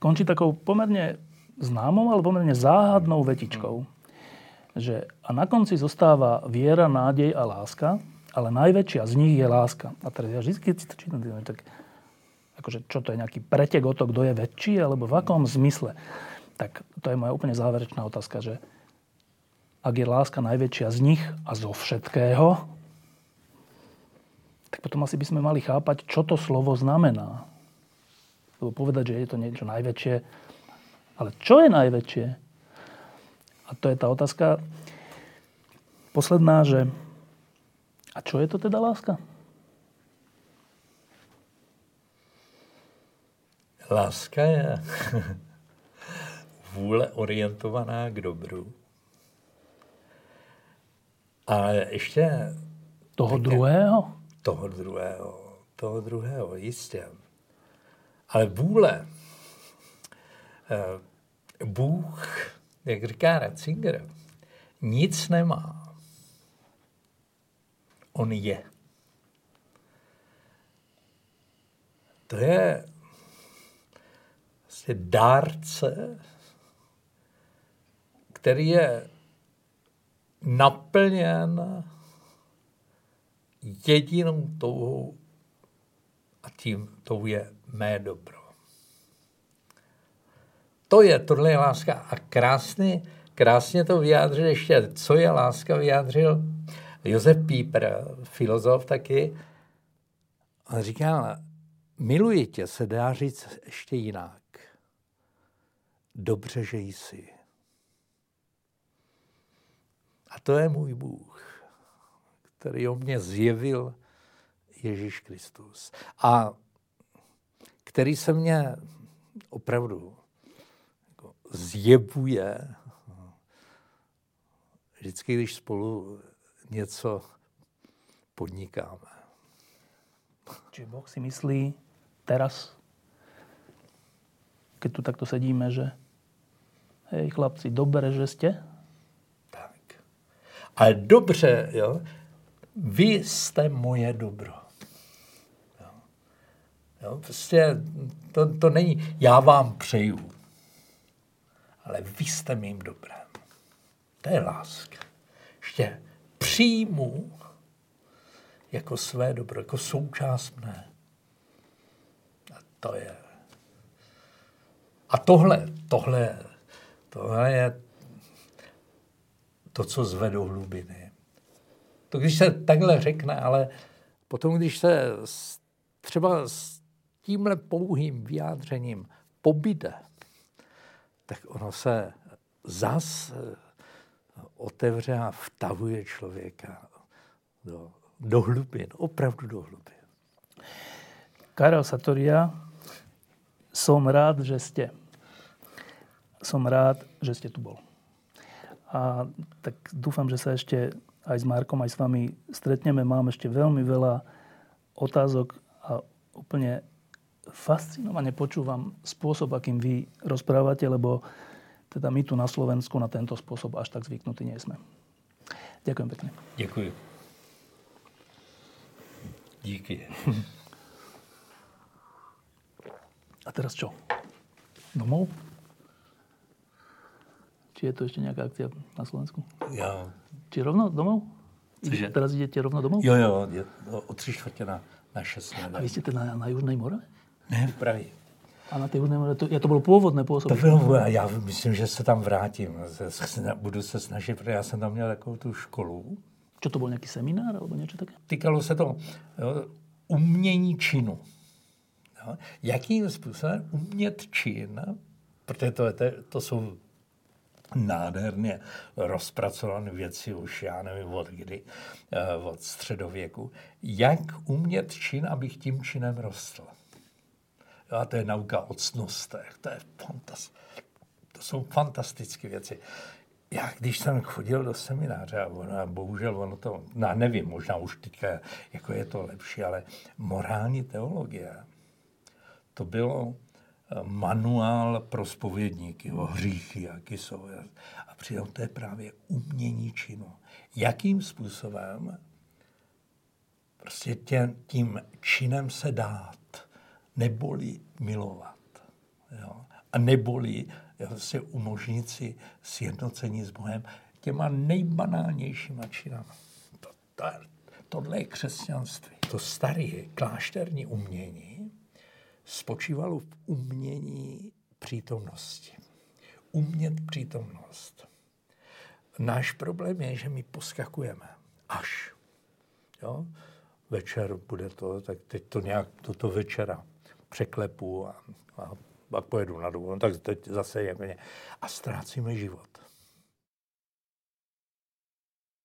končí takou pomerne známou, ale pomerne záhadnou vetičkou, že a na konci zostáva viera, nádej a láska, ale najväčšia z nich je láska. A teraz ja vždy, keď si to čítam, tak akože čo to je nejaký pretek o to, kto je väčší, alebo v akom zmysle. Tak to je moja úplne záverečná otázka, že ak je láska najväčšia z nich a zo všetkého, tak potom asi by sme mali chápať, čo to slovo znamená. Lebo povedať, že je to niečo najväčšie, ale čo je najväčšie? A to je tá otázka posledná, že a čo je to teda láska? Láska je vůle orientovaná k dobru. A ještě... Toho druhého? Toho druhého. Toho druhého, jistě. Ale vůle. Eh, Bůh, jak říká Ratzinger, nic nemá. On je. To je dárce, který je naplněn jedinou touhou a tím tou je mé dobro. To je, tohle je láska. A krásně, krásně to vyjádřil ještě, co je láska, vyjádřil Josef Píper, filozof taky. On říkal, miluji tě se dá říct ještě jinak. Dobře, že jsi. A to je můj Bůh, který o mě zjevil Ježíš Kristus. A který se mě opravdu jako zjevuje vždycky, když spolu něco podnikáme. Či Boh si myslí teraz, keď tu takto sedíme, že hej chlapci, dobré, že ste, ale dobře, jo, vy jste moje dobro. Jo. Jo, prostě to, to není, já vám přeju, ale vy jste mým dobrem. To je láska. Ještě přijmu jako své dobro, jako součást mne. A to je. A tohle, tohle, tohle je to, co zve do hlubiny. To když se takhle řekne, ale potom, když se třeba s tímhle pouhým vyjádřením pobyde, tak ono se zas eh, otevře a vtahuje člověka do, do hlubin, opravdu do hlubin. Karel Satoria, som rád, že ste. Som rád, že ste tu bol. A tak dúfam, že sa ešte aj s Markom, aj s vami stretneme. Mám ešte veľmi veľa otázok a úplne fascinovane počúvam spôsob, akým vy rozprávate, lebo teda my tu na Slovensku na tento spôsob až tak zvyknutí nie sme. Ďakujem pekne. Ďakujem. Díky. A teraz čo? Domov? Či je to ešte nejaká akcia na Slovensku? Ja. Či rovno domov? Cože? Teraz idete rovno domov? Jo, jo, je, o tři čtvrtě na, na šest. A vy ste teda na, na Južnej Morave? Ne, v Prahe. A na Južnej Morave, to, to bylo původné působení. To bylo, já myslím, že se tam vrátím. Budu se snažit, protože já jsem tam měl takovou tu školu. Čo to byl nějaký seminár alebo něco také? Týkalo se to jo, umění činu. Jo. Jakým způsobem umět čin, protože to, to, to jsou nádherně rozpracované věci už, já nevím od kdy, eh, od středověku. Jak umět čin, abych tím činem rostl. A to je nauka o cnostech. To, je fantas, to jsou fantastické věci. Já, když jsem chodil do semináře, a ono, bohužel ono to, no nevím, možná už teďka jako je to lepší, ale morální teologie, to bylo manuál pro spovědníky o hříchy, jaký jsou. A přitom to je právě umění činu. Jakým způsobem prostě tě, tím činem se dát, neboli milovat. Jo? A neboli jo, si umožnit si sjednocení s Bohem těma nejbanálnějšíma činama. To, to, tohle je křesťanství. To staré klášterní umění spočívalo v umění přítomnosti. Umět přítomnost. Náš problém je, že my poskakujeme. Až. Jo? Večer bude to, tak teď to nějak toto večera překlepu a, a pak pojedu na dovolenou, tak teď zase jako ně. A ztrácíme život.